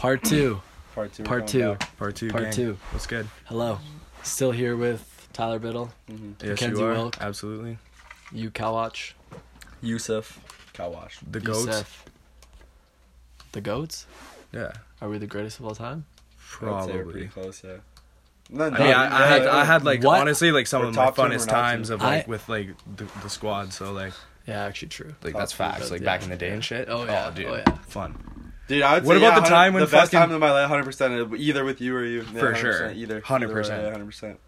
Part two. Part two. Part two. back. Part two. Part gang. two. What's good? Hello. Still here with Tyler Biddle, mm-hmm. Yes, Mackenzie you are. Wilk. Absolutely. you Kalwatch, Yusuf. Cow wash. The goats. Youssef. The goats? Yeah. Are we the greatest of all time? I would say we're Probably. pretty close, yeah. No, I, mean, I, I had I had like What? honestly like some We're of my top funnest not two. times of like I- with like the, the squad. So like Yeah, actually true. like Top that's facts. Like yeah, back in the day and shit. Oh, oh yeah, dude, oh, yeah. fun. Dude, I would What say, about yeah, the time 100 when the best fucking- time of my life, hundred percent, either with you or you, yeah, For 100%, sure. either 100%. hundred percent.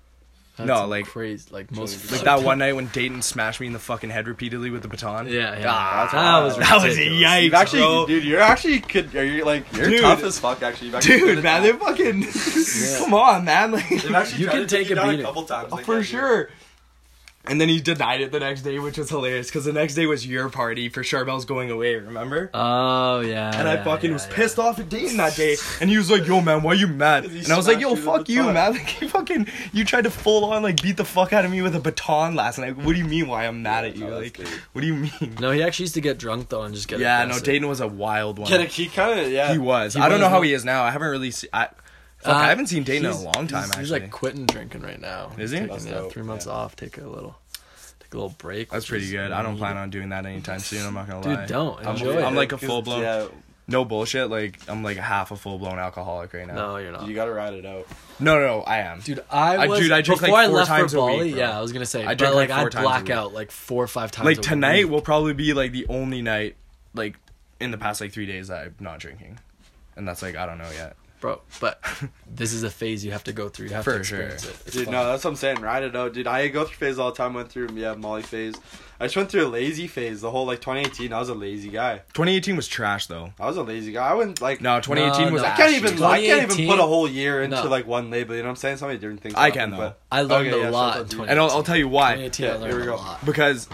No, like- crazy, like most Like that one night when Dayton smashed me in the fucking head repeatedly with the baton. Yeah, yeah. Ah, that was that was a yikes, You've actually, bro. dude, you're actually could, are you like you're Dude. tough as fuck. Actually, You've actually Dude, man, they're fucking come on, man. Like, actually You can take you a down beating. couple times. Oh, They for can't do sure. And then he denied it the next day, which was hilarious because the next day was your party for Charbel's going away. Remember? Oh yeah. and I yeah, fucking yeah, was yeah. pissed off at Dayton that day, and he was like, "Yo, man, why you mad?" And I was like, "Yo, you fuck you, baton. man! Like, you fucking, you tried to full on like beat the fuck out of me with a baton last night. What do you mean? Why I'm mad at you? no, Like, Dayton. what do you mean?" No, he actually used to get drunk though and just get. Yeah, no. Dayton was a wild one. Can it, he kind of yeah. He was. He I don't know how he is now. I haven't really seen. I, fuck, Uh, I haven't seen Dayton in a long time. He's, actually, he's like quitting drinking right now. Is He's he? Taking, yeah, three months yeah. off. Take a little, take a little break. that's pretty is good. I don't plan on doing that anytime soon. I'm not gonna Dude, lie. don't. I'm, Enjoy I'm it. like a full blown. Yeah, No bullshit. Like I'm like a half a full blown alcoholic right now. No, you're not. you gotta ride it out. No, no, no, I am. Dude, I I- was dude, I drink, before like, I four left times for a week, bro. yeah, I was gonna say, I but drink, like, like, four I times a black out like four or five times. like a tonight week. will probably be like the only night like in the past like three days that I'm not drinking, and that's like I don't know yet. Bro. But this is a phase you have to go through. You have For to experience sure. it. It's Dude, fun. no, that's what I'm saying. Ride it out, dude. I go through phase all the time. Went through yeah, Molly phase. I just went through a lazy phase. The whole like 2018, I was a lazy guy. 2018 was trash though. I was a lazy guy. I wouldn't like. No, 2018 No, was. no. I can't even. I can't even 2018? put a whole year into No. like one label. You know what I'm saying? So many different things. I happen, can, though. but- I learned Okay, a yeah, lot. shout out in to you. And I'll, I'll tell you why. 2018, I Yeah, learned here we a go. lot. Because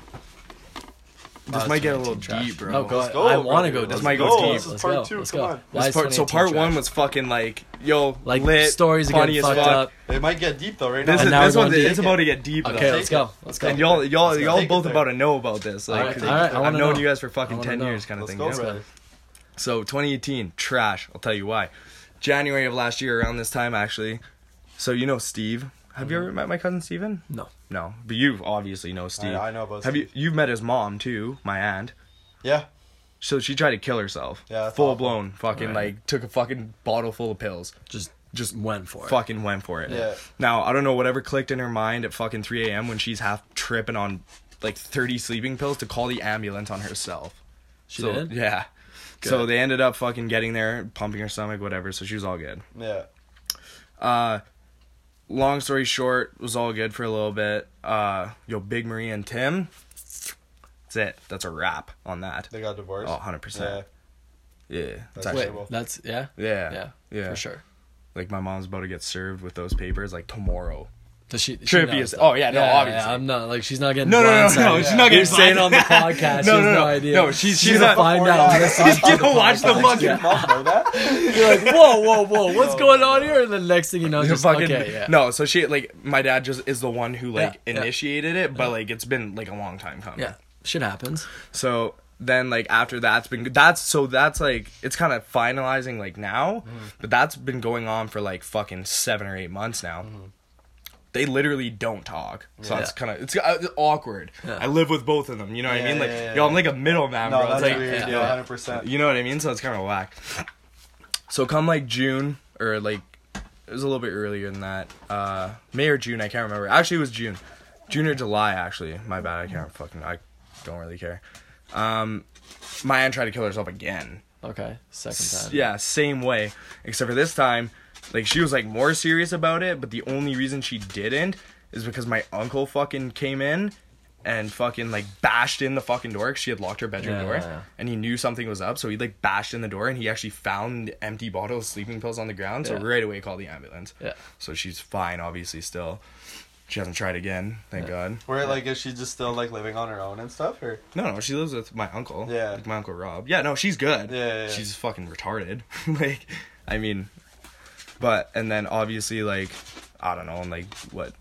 this Oh, might get a little trash. deep, bro. No, go Let's ahead. go, I bro. want to go. Let's This might go Let's deep. Let's This is go. part two, Let's come go. on. Why This is part, so 2018 part one was fucking like yo like lit, stories are funny getting as fucked fuck. up. It might get deep though, right now. This, And is, now this we're one going it's about to get deep. Okay, though. let's go. Let's go. And y'all, y'all, Let's go. y'all Take it both there. about to know about this. Like, Alright, 'cause alright, I I've wanna known know. you guys for I fucking wanna ten know. years, kind of Let's thing. go, yeah? brother. So 2018, trash. I'll tell you why. January of last year, around this time, actually. So you know Steve. Have you mm-hmm. ever met my cousin Steven? No. No, but you obviously know Steve. I, I know about. Have you? You've met his mom too, my aunt. Yeah. So she tried to kill herself. Yeah, full awful. blown. Fucking Right. like took a fucking bottle full of pills. Just Just went for it. fucking went for it. Yeah. Now I don't know whatever clicked in her mind at fucking 3 a.m. when she's half tripping on like 30 sleeping pills to call the ambulance on herself. She so, did. Yeah. So they ended up fucking getting there, pumping her stomach, whatever. So she was all good. Yeah. Uh, long story short, was all good for a little bit. Uh, yo, Big Marie and Tim. That's it. That's a wrap on that. They got divorced. Oh, 100 percent. Yeah. Yeah, that's That's. Wait, that's yeah, Yeah, yeah, yeah. for sure. Like my mom's about to get served with those papers like tomorrow. Does she? she oh, yeah, no, obviously. I'm not like she's not getting. No, no, no, no, blindsided. she's not getting You're saying on the podcast. No, she has no, no, no. idea. No, she's- she's, she's gonna find out. She's gonna watch the fucking- Yeah. Mom know that? You're like, whoa, whoa, whoa, what's going on here? And the next thing you know, just fucking okay, yeah. no. So she like my dad just is the one who like Yeah, yeah. initiated it, but like it's been like a long time coming. yeah, shit happens. So then like after that's been that's so that's like it's kind of finalizing like now, Mm-hmm. but that's been going on for like fucking seven or eight months now. They literally don't talk, so Yeah. it's kind of it's uh, awkward. Yeah. I live with both of them, you know what Yeah, I mean? Like, yeah, yeah, yo, I'm yeah. like a middleman, No, bro. that's It's like, weird. yeah, Yeah, yeah. hundred percent. you know what I mean? So it's kind of whack. So come like June or like it was a little bit earlier than that. Uh May or June, I can't remember. Actually it was June. June or July actually. My bad, I can't fucking I don't really care. Um my aunt tried to kill herself again. Okay, second time. Yeah, same way. Except for this time, like she was like more serious about it, but the only reason she didn't is because my uncle fucking came in and fucking like bashed in the fucking door 'cause she had locked her bedroom Yeah, door yeah, yeah. and he knew something was up so he like bashed in the door and he actually found the empty bottle of sleeping pills on the ground so Yeah. right away called the ambulance Yeah. so she's fine obviously still she hasn't tried again thank god Where like is she just still like living on her own and stuff or? no no she lives with my uncle Yeah. like my uncle rob yeah no she's good Yeah, yeah, yeah. she's fucking retarded like i mean but and then obviously like i don't know in like what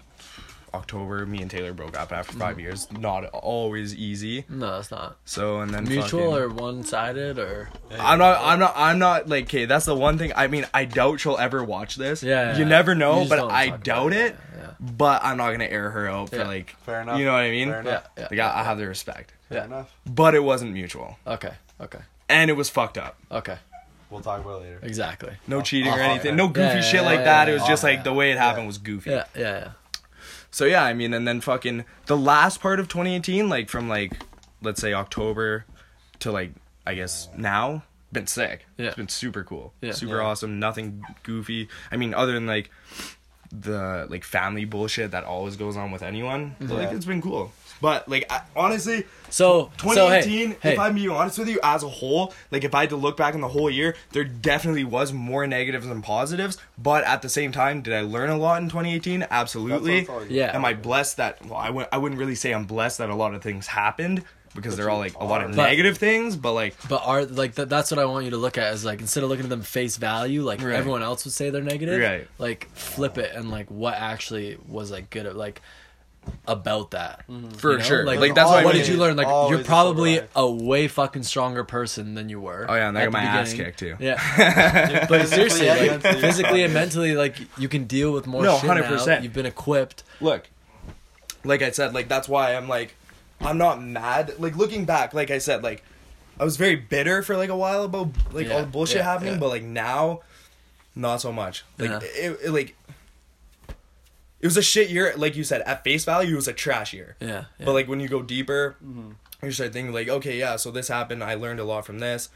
October, me and Taylor broke up after 5 mm-hmm. years. Not always easy. No, it's not. So and then Mutual fucking- or one sided or I'm not. I'm not. I'm not like. Okay, that's the one thing. I mean, I doubt she'll ever watch this. Yeah, you yeah. never know, just but I doubt it. Yeah, But I'm not gonna air her out for Yeah. like. Fair enough. You know what I mean? Fair yeah, enough. yeah. Like I, I have the respect, Fair Yeah. enough. but it wasn't mutual, Okay, okay, and it was fucked up. okay. We'll talk about it later. Exactly. No cheating or anything. yeah. No goofy Yeah, yeah, shit yeah, like yeah, that. yeah, it was yeah. just Oh, like the way it happened Yeah. was goofy. Yeah, yeah, yeah. So yeah, I mean, and then fucking the last part of 2018, like from like let's say October to like I guess now, been sick. Yeah. It's been super cool. Yeah. Super Yeah. awesome. Nothing goofy. I mean, other than like the like family bullshit that always goes on with anyone. but, Like Yeah. it's been cool. But like I, honestly, So, so 2018, hey, hey, if I'm being honest with you, as a whole, like if I had to look back on the whole year, there definitely was more negatives than positives. But at the same time, did I learn a lot in 2018? Absolutely. That's what it's all- Yeah. Am I blessed that? Well, I w- I wouldn't really say I'm blessed that a lot of things happened because they're all like a lot of But- negative things. But like, But are like th- that's what I want you to look at is like instead of looking at them face value like Right. everyone else would say they're negative, Right. like flip it and like what actually was like good at like about that. Mm-hmm. for You know? sure, Like, like, that's why. what I did you learn? Like you're probably a way fucking stronger person than you were. Oh yeah, and I at got the my ass kicked too. Yeah, but seriously, Yeah, like, physically and mentally, like you can deal with more. No, shit now. 100%. You've been equipped. look like i said like that's why i'm like i'm not mad like looking back like i said like i was very bitter for like a while about like all the bullshit yeah, happening yeah. but like now not so much like Yeah. it, it like it was a shit year like you said at face value it was a trash year Yeah, yeah. but like when you go deeper Mm-hmm. you start thinking like okay yeah so this happened i learned a lot from this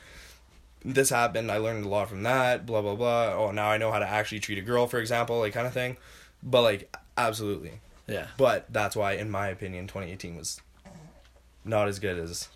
this happened i learned a lot from that blah blah blah oh now i know how to actually treat a girl for example like kind of thing but like absolutely yeah, but that's why, in my opinion, 2018 was not as good as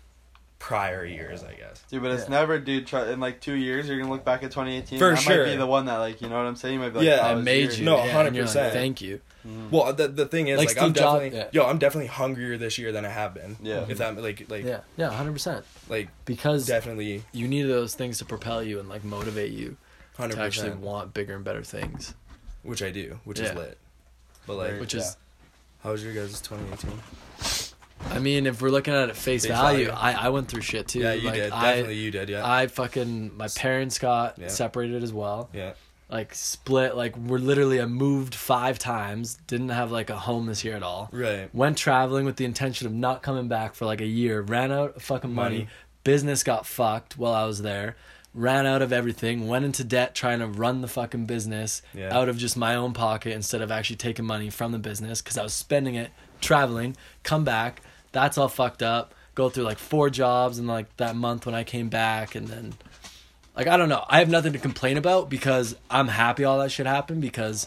prior years, I guess. Dude, but it's Yeah. never, dude. Try, in like two years, you're gonna look back at 2018. For that sure. might be the one that, like, you know what I'm saying? You might be like, Yeah, oh, I I made year- you. No, yeah, and you're like, 100%. Thank you. Mm-hmm. Well, the the thing is, Like like, I'm Steve Jobs- definitely yeah. yo, I'm definitely hungrier this year than I have been. Yeah. If that like like Yeah, yeah, hundred percent. like Because definitely you need those things to propel you and like motivate you hundred to actually want bigger and better things. which I do, which Yeah. is lit. But like, Very- Which Yeah. is, how was your guys' 2018? I mean, if we're looking at it face, Face value, value. I, I went through shit too. Yeah, you like, did. I, Definitely, you did. Yeah. I fucking my parents got Yeah. separated as well. yeah. Like split. Like we're literally I moved five times. Didn't have like a home this year at all. Right. Went traveling with the intention of not coming back for like a year. Ran out of fucking money. Money. Business got fucked while I was there. Ran out of everything. Went into debt trying to run the fucking business Yeah. out of just my own pocket instead of actually taking money from the business because I was spending it traveling. Come back. That's all fucked up. Go through like four jobs in like that month when I came back and then like I don't know. I have nothing to complain about because I'm happy all that shit happened because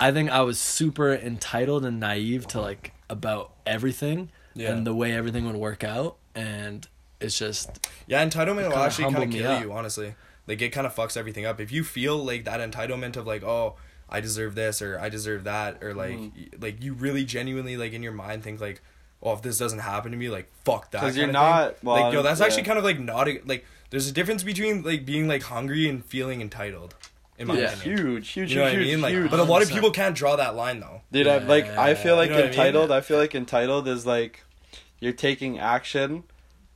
I think I was super entitled and naive to like about everything Yeah. and the way everything would work out and it's just Yeah, entitlement will actually kind of kill up. you, honestly. Like it kind of fucks everything up. If you feel like that entitlement of like, oh, I deserve this or I deserve that, or like, Mm-hmm. like you really genuinely like in your mind think like, oh, if this doesn't happen to me, like fuck that. 'Cause you're kinda thing. not- well, like yo, that's yeah. actually kind of like not a, like. There's a difference between like being like hungry and feeling entitled. In my Yeah. opinion. Huge, huge, You know what huge, I mean? Like, huge. but a lot of people can't draw that line though. Dude, I, like I feel like You know what I mean? entitled. I, feel like entitled is like you're taking action,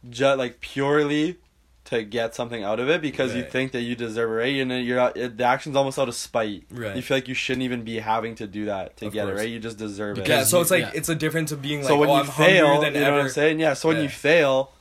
just like purely to get something out of it because you think that you deserve it, right? And then you're not, it, the action's almost out of spite. Right. You feel like you shouldn't even be having to do that to Of get course. it, right? You just deserve it. Yeah, so it's like yeah. it's a difference of being like, so when oh, you I'm fail, hungrier than you know ever. what I'm saying? Yeah. So when Yeah. you fail,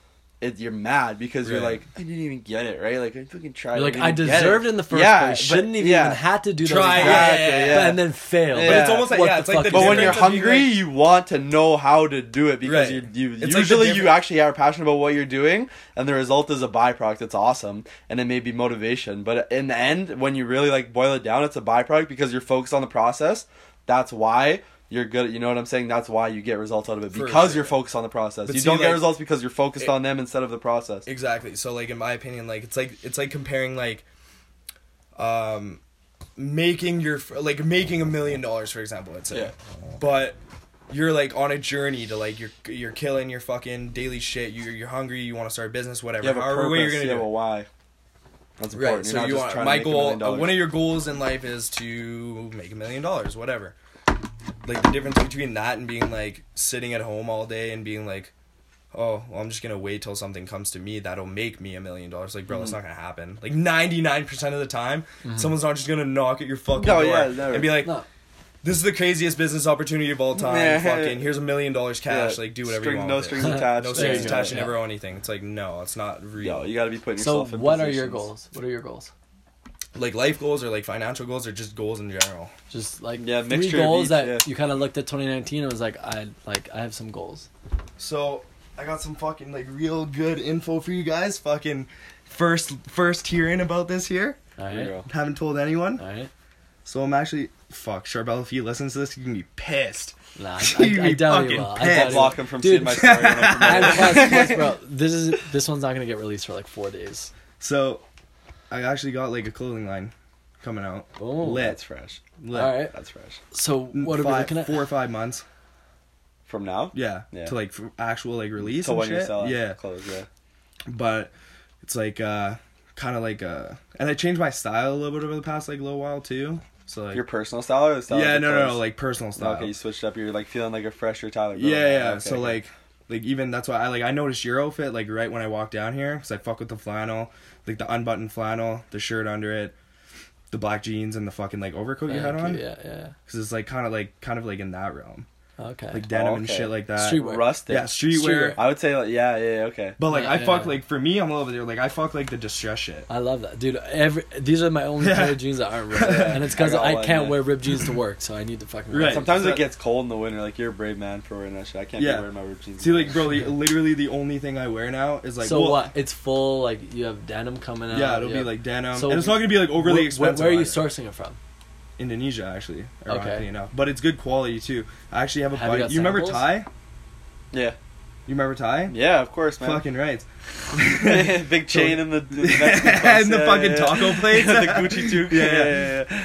it, you're mad because you're like, I didn't even get it, right? Like I fucking tried. you're like didn't I deserved it in the first Yeah, place. but- Shouldn't even yeah. had to do Try, exact- yeah, Exactly, yeah, yeah. but and then fail. But But it's almost like What yeah, it's like the But when you're hungry, like- you want to know how to do it because Right. you, you It's like usually you actually are passionate about what you're doing, and the result is a byproduct. It's awesome, and it may be motivation. But in the end, when you really like boil it down, it's a byproduct because you're focused on the process. That's why you're good. You know what I'm saying? That's why you get results out of it because sure. you're focused on the process. But you see, don't get like, results because you're focused it- on them instead of the process. Exactly. So like in my opinion, like it's like it's like comparing like um making your like making a million dollars for example, let's say. Yeah. But you're like on a journey to like you're you're killing your fucking daily shit. You you're hungry, you want to start a business, whatever. You have a However purpose. you're gonna you have a why. That's important. Right. You're So not you want trying to my goal one of your goals in life is to make a million dollars, whatever. Like the difference between that and being like sitting at home all day and being like oh well, i'm just gonna wait till something comes to me that'll make me a million dollars like bro that's Mm-hmm. not gonna happen like 99% of the time someone's not just gonna knock at your fucking No, door yeah, never. and be like No. this is the craziest business opportunity of all time Yeah. fucking here's a million dollars cash Yeah. like do whatever String- you want no with it. strings attached. no strings attached you yeah. never own anything it's like no it's not real Yo, you got to be putting So yourself in what are your goals? What are your goals? Like life goals or like financial goals or just goals in general Just like Yeah, three mixture of goals each, that yeah. you kind of looked at 2019 and was like, I like I have some goals. So I got some fucking like real good info for you guys. Fucking first first hearing about this here. All There you. Haven't told anyone. all right. So I'm actually fuck Charbel. If he listens to this, you can be pissed. Nah, I, I, I doubt fucking he will. I pissed. doubt I'll block will. him from Dude. seeing my story. I promote And plus, plus, bro, this is this one's not gonna get released for like four days. So I actually got like a clothing line coming out. Oh, Lit. That's fresh. Lit. All right. That's fresh. So what are we Five- looking at? Four or five months. From now Yeah. Yeah. To like actual like release to and when you're shit. selling Yeah. clothes. Yeah. but it's like uh kind of like uh and I changed my style a little bit over the past like little while too. So like Your personal style or the style? yeah, the no, no, no, clothes? like personal style. Okay, you switched up. You're like feeling like a fresher Tyler. yeah, yeah. Okay, so okay. like, like even that's why I like I noticed your outfit like right when I walked down here because I fuck with the flannel, like the unbuttoned flannel, the shirt under it, the black jeans, and the fucking like overcoat you had on. Yeah, yeah. Because it's like kind of like kind of like in that realm, Okay. like denim and okay. shit like that. Streetwear. rustic. Yeah, streetwear. Streetwear. I would say like yeah, yeah, yeah, okay. But like Yeah, I yeah, fuck yeah. like for me I'm a little bit like I fuck like the distress shit. I love that, dude. Every these are my only Yeah. pair of jeans that aren't ripped, and it's because I got I, one, can't yeah. wear ripped jeans to work, so I need to fucking. Right. Sometimes So- it gets cold in the winter. Like you're a brave man for wearing that shit. I can't Yeah. be wearing my ripped jeans. See like bro, the, literally the only thing I wear now is like so well, what? It's full. Like you have denim coming out. Yeah, it'll you be have- like denim, So and it's not gonna be like overly Wh- wh- expensive. Where are you either. sourcing it from? Indonesia actually, ironically Okay. enough, but it's good quality too. I actually have a Have you buddy. got You, remember samples? Ty? Yeah, You remember Ty? yeah, of course, man. Fucking right. Big chain in the, the Mexican and the yeah, fucking yeah, taco plates, the Gucci toque. Yeah, Yeah, yeah. yeah, yeah.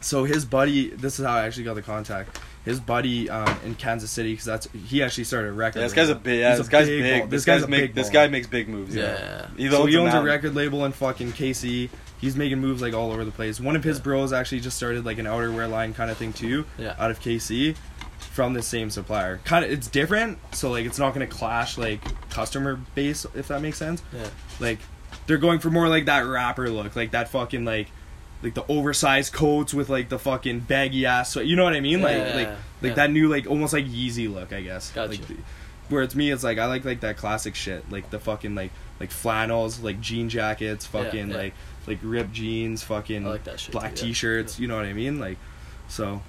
So his buddy, this is how I actually got the contact. His buddy um, in Kansas City, because that's he actually started a record. Yeah, this guy's a big. Yeah, this a guy's big big. This, this guy's guy's a make. big This guy makes big moves. Yeah. Yeah. He So he owns a mountain. record label in fucking KC. He's making moves like all over the place. One of his Yeah. bros actually just started like an outerwear line kind of thing too, Yeah. out of KC, from the same supplier. Kind of, it's different, so like it's not gonna clash like customer base if that makes sense. Yeah. Like they're going for more like that rapper look, like that fucking like like the oversized coats with like the fucking baggy ass. So you know what I mean? Like Yeah, like yeah, like yeah. that new like almost like Yeezy look, I guess. Gotcha. Like, where it's me, it's like I like like that classic shit, like the fucking like like flannels, like jean jackets, fucking like like ripped jeans, fucking like that shit black too, yeah. t-shirts. You know what I mean? Like so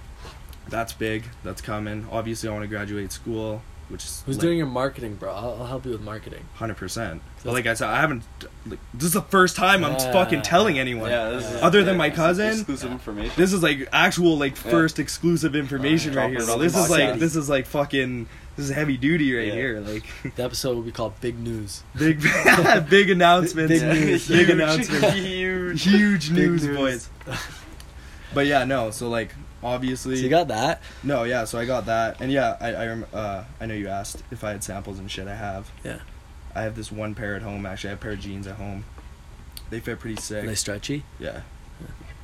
that's big. That's coming. Obviously, I want to graduate school, which is Who's like, doing your marketing, bro? I'll, I'll help you with marketing. Hundred percent. But like I said, I haven't. Like, this is the first time I'm Yeah. fucking telling anyone. Yeah, this is, Other than my cousin, exclusive information. This is like actual like Yeah. first exclusive information Drop right here. bro. This is like this is like fucking this is heavy duty right Yeah. here. Like The episode will be called Big News. big big announcements. Big Big, news. big Huge, announcements. Huge. Huge news, news. boys. But yeah, no. So like So obviously you got that? no. Yeah. So I got that, and yeah, I I rem- uh I know you asked if I had samples and shit. I have. Yeah. I have this one pair at home. Actually, I have a pair of jeans at home. They fit pretty sick. Are they stretchy? Yeah.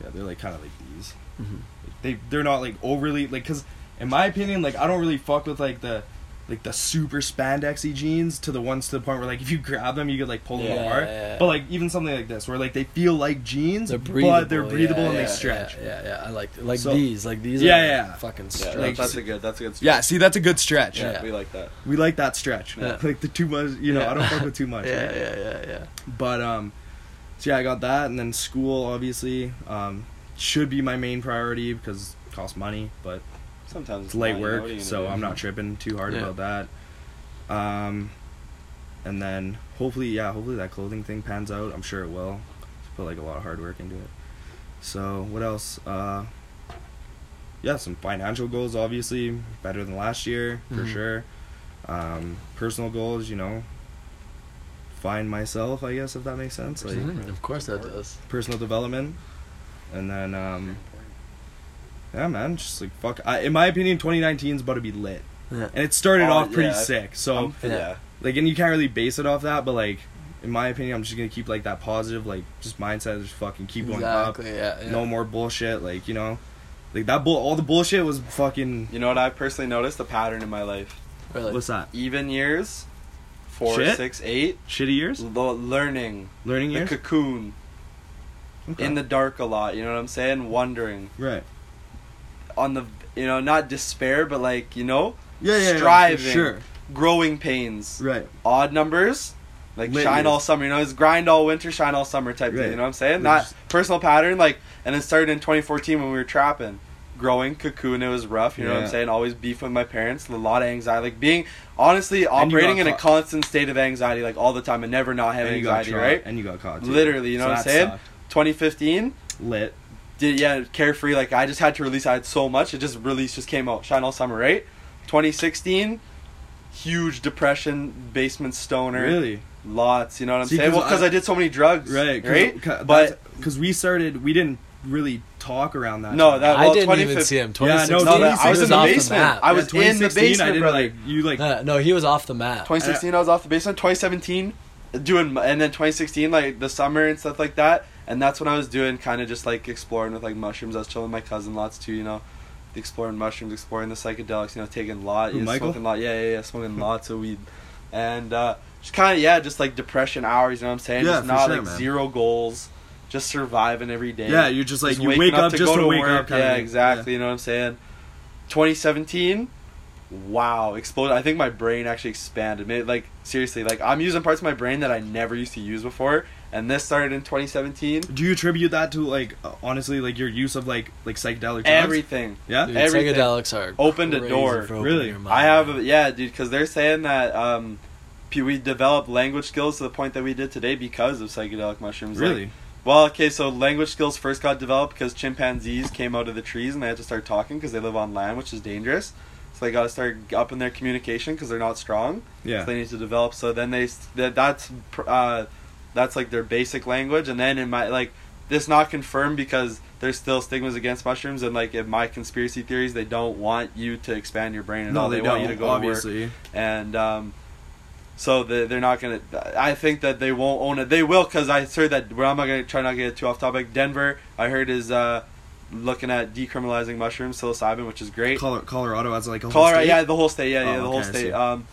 Yeah, they're like kind of like these. Mm-hmm. They they're not like overly like cuz in my opinion like I don't really fuck with like the like the super spandexy jeans to the ones to the point where like if you grab them you could like pull them Yeah, apart. yeah, yeah. But like even something like this where like they feel like jeans They're but they're breathable yeah, and yeah, they stretch. Yeah, yeah, yeah. I like like So- these. Like these. Yeah, are yeah. Fucking Yeah, stretch. Like- that's a good. That's a good. Yeah, see that's a good stretch. yeah, Yeah. we like that. We like that stretch. Yeah. Like the too much, you know, Yeah. I don't fuck with too much. yeah, right? yeah, yeah, yeah. But um, so yeah, I got that, and then school obviously um should be my main priority because it costs money, but Sometimes it's light not, you know, work, what are you gonna so? I'm not tripping too hard Yeah. about that. Um, and then hopefully, yeah, hopefully that clothing thing pans out. I'm sure it will. Put like a lot of hard work into it. So what else? Uh, yeah, some financial goals, obviously better than last year for Mhm. sure. Um, personal goals, you know, find myself, I guess if that makes sense. Like Mhm, Of course that does. personal development, and then um, yeah, man, just like fuck. I, in my opinion, 2019 is about to be lit, Yeah. and it started Oh, off pretty yeah. sick. So Yeah. yeah. like, and you can't really base it off that, but like, in my opinion, I'm just gonna keep like that positive, like, just mindset, just fucking keep going up. Exactly. Yeah, yeah. No more bullshit, like you know. Like that bull. All the bullshit was fucking. You know what I personally noticed? A pattern in my life. Really? What's that? Even years, four, Shit? six, eight, Shitty years. lo- learning, Learning the years. cocoon, Okay. in the dark a lot. You know what I'm saying? Wondering right. On the, you know, not despair, but like you know, Yeah, yeah, yeah, striving, for sure. growing pains, Right. odd numbers. Like Lit shine all summer, you know, it's grind all winter, shine all summer type Right. thing. You know what I'm saying? They're Not just- personal pattern, like, and it started in 2014 when we were trapping, growing cocoon. It was rough. You know what I'm saying? Always beef with my parents, a lot of anxiety, like being honestly operating in a constant state of anxiety, like all the time, and never not having anxiety, right? And you got caught. Too. Literally, you know So what I'm saying? sucked. 2015 Lit. Did yeah carefree like i just had to release i had so much it just release just came out shine all summer right 2016 huge depression basement stoner Really. lots you know what i'm See, saying 'cause well because I- I, did so many drugs Right. right But but because we started, we didn't really talk around that. no time. that I didn't even see him. Yeah, no, no, that, i was he in the basement map. i was in the 2016, I basement didn't brother like you like. Uh, no, he was off the map. 2016 i was off the basement 2017 doing and then 2016 like the summer and stuff like that and that's when i was doing kind of just like exploring with like mushrooms i was chilling with my cousin lots too you know exploring mushrooms exploring the psychedelics you know taking lot Who, yeah, smoking lot yeah yeah yeah smoking lots of weed and uh just kind of yeah just like depression hours you know what i'm saying Yeah, just not sure, like man. zero goals just surviving every day Yeah, you're just like Just you wake up, just go to, to wake work. up. Yeah, exactly. You know what I'm saying? 2017. Wow, exploded. I think my brain actually expanded. Maybe, like seriously, like I'm using parts of my brain that I never used to use before, and this started in 2017. Do you attribute that to like uh, honestly like your use of like like psychedelic drugs? Everything Yeah. Dude, everything. psychedelics are Opened a door. for Really? your mind. I have, a, yeah, dude, because they're saying that um, we developed language skills to the point that we did today because of psychedelic mushrooms. Like, Really? Well, okay, so language skills first got developed because chimpanzees came out of the trees and they had to start talking because they live on land, which is dangerous. So they got to start up in their communication because they're not strong. Yeah. So they need to develop. So then they that that's uh, that's like their basic language. And then in my like this not confirmed because there's still stigmas against mushrooms and like in my conspiracy theories they don't want you to expand your brain at No, all. they, They, want you to go to work and um, so they, they're not gonna. I think that they won't own it. They will because I heard that. Well, I'm not gonna try not to get too off topic. Denver, I heard is uh, looking at decriminalizing mushrooms, psilocybin, which is great. Colo- Colorado has like a whole Colorado, state. yeah, the whole state, yeah, yeah, Oh, the whole okay, I state. Um,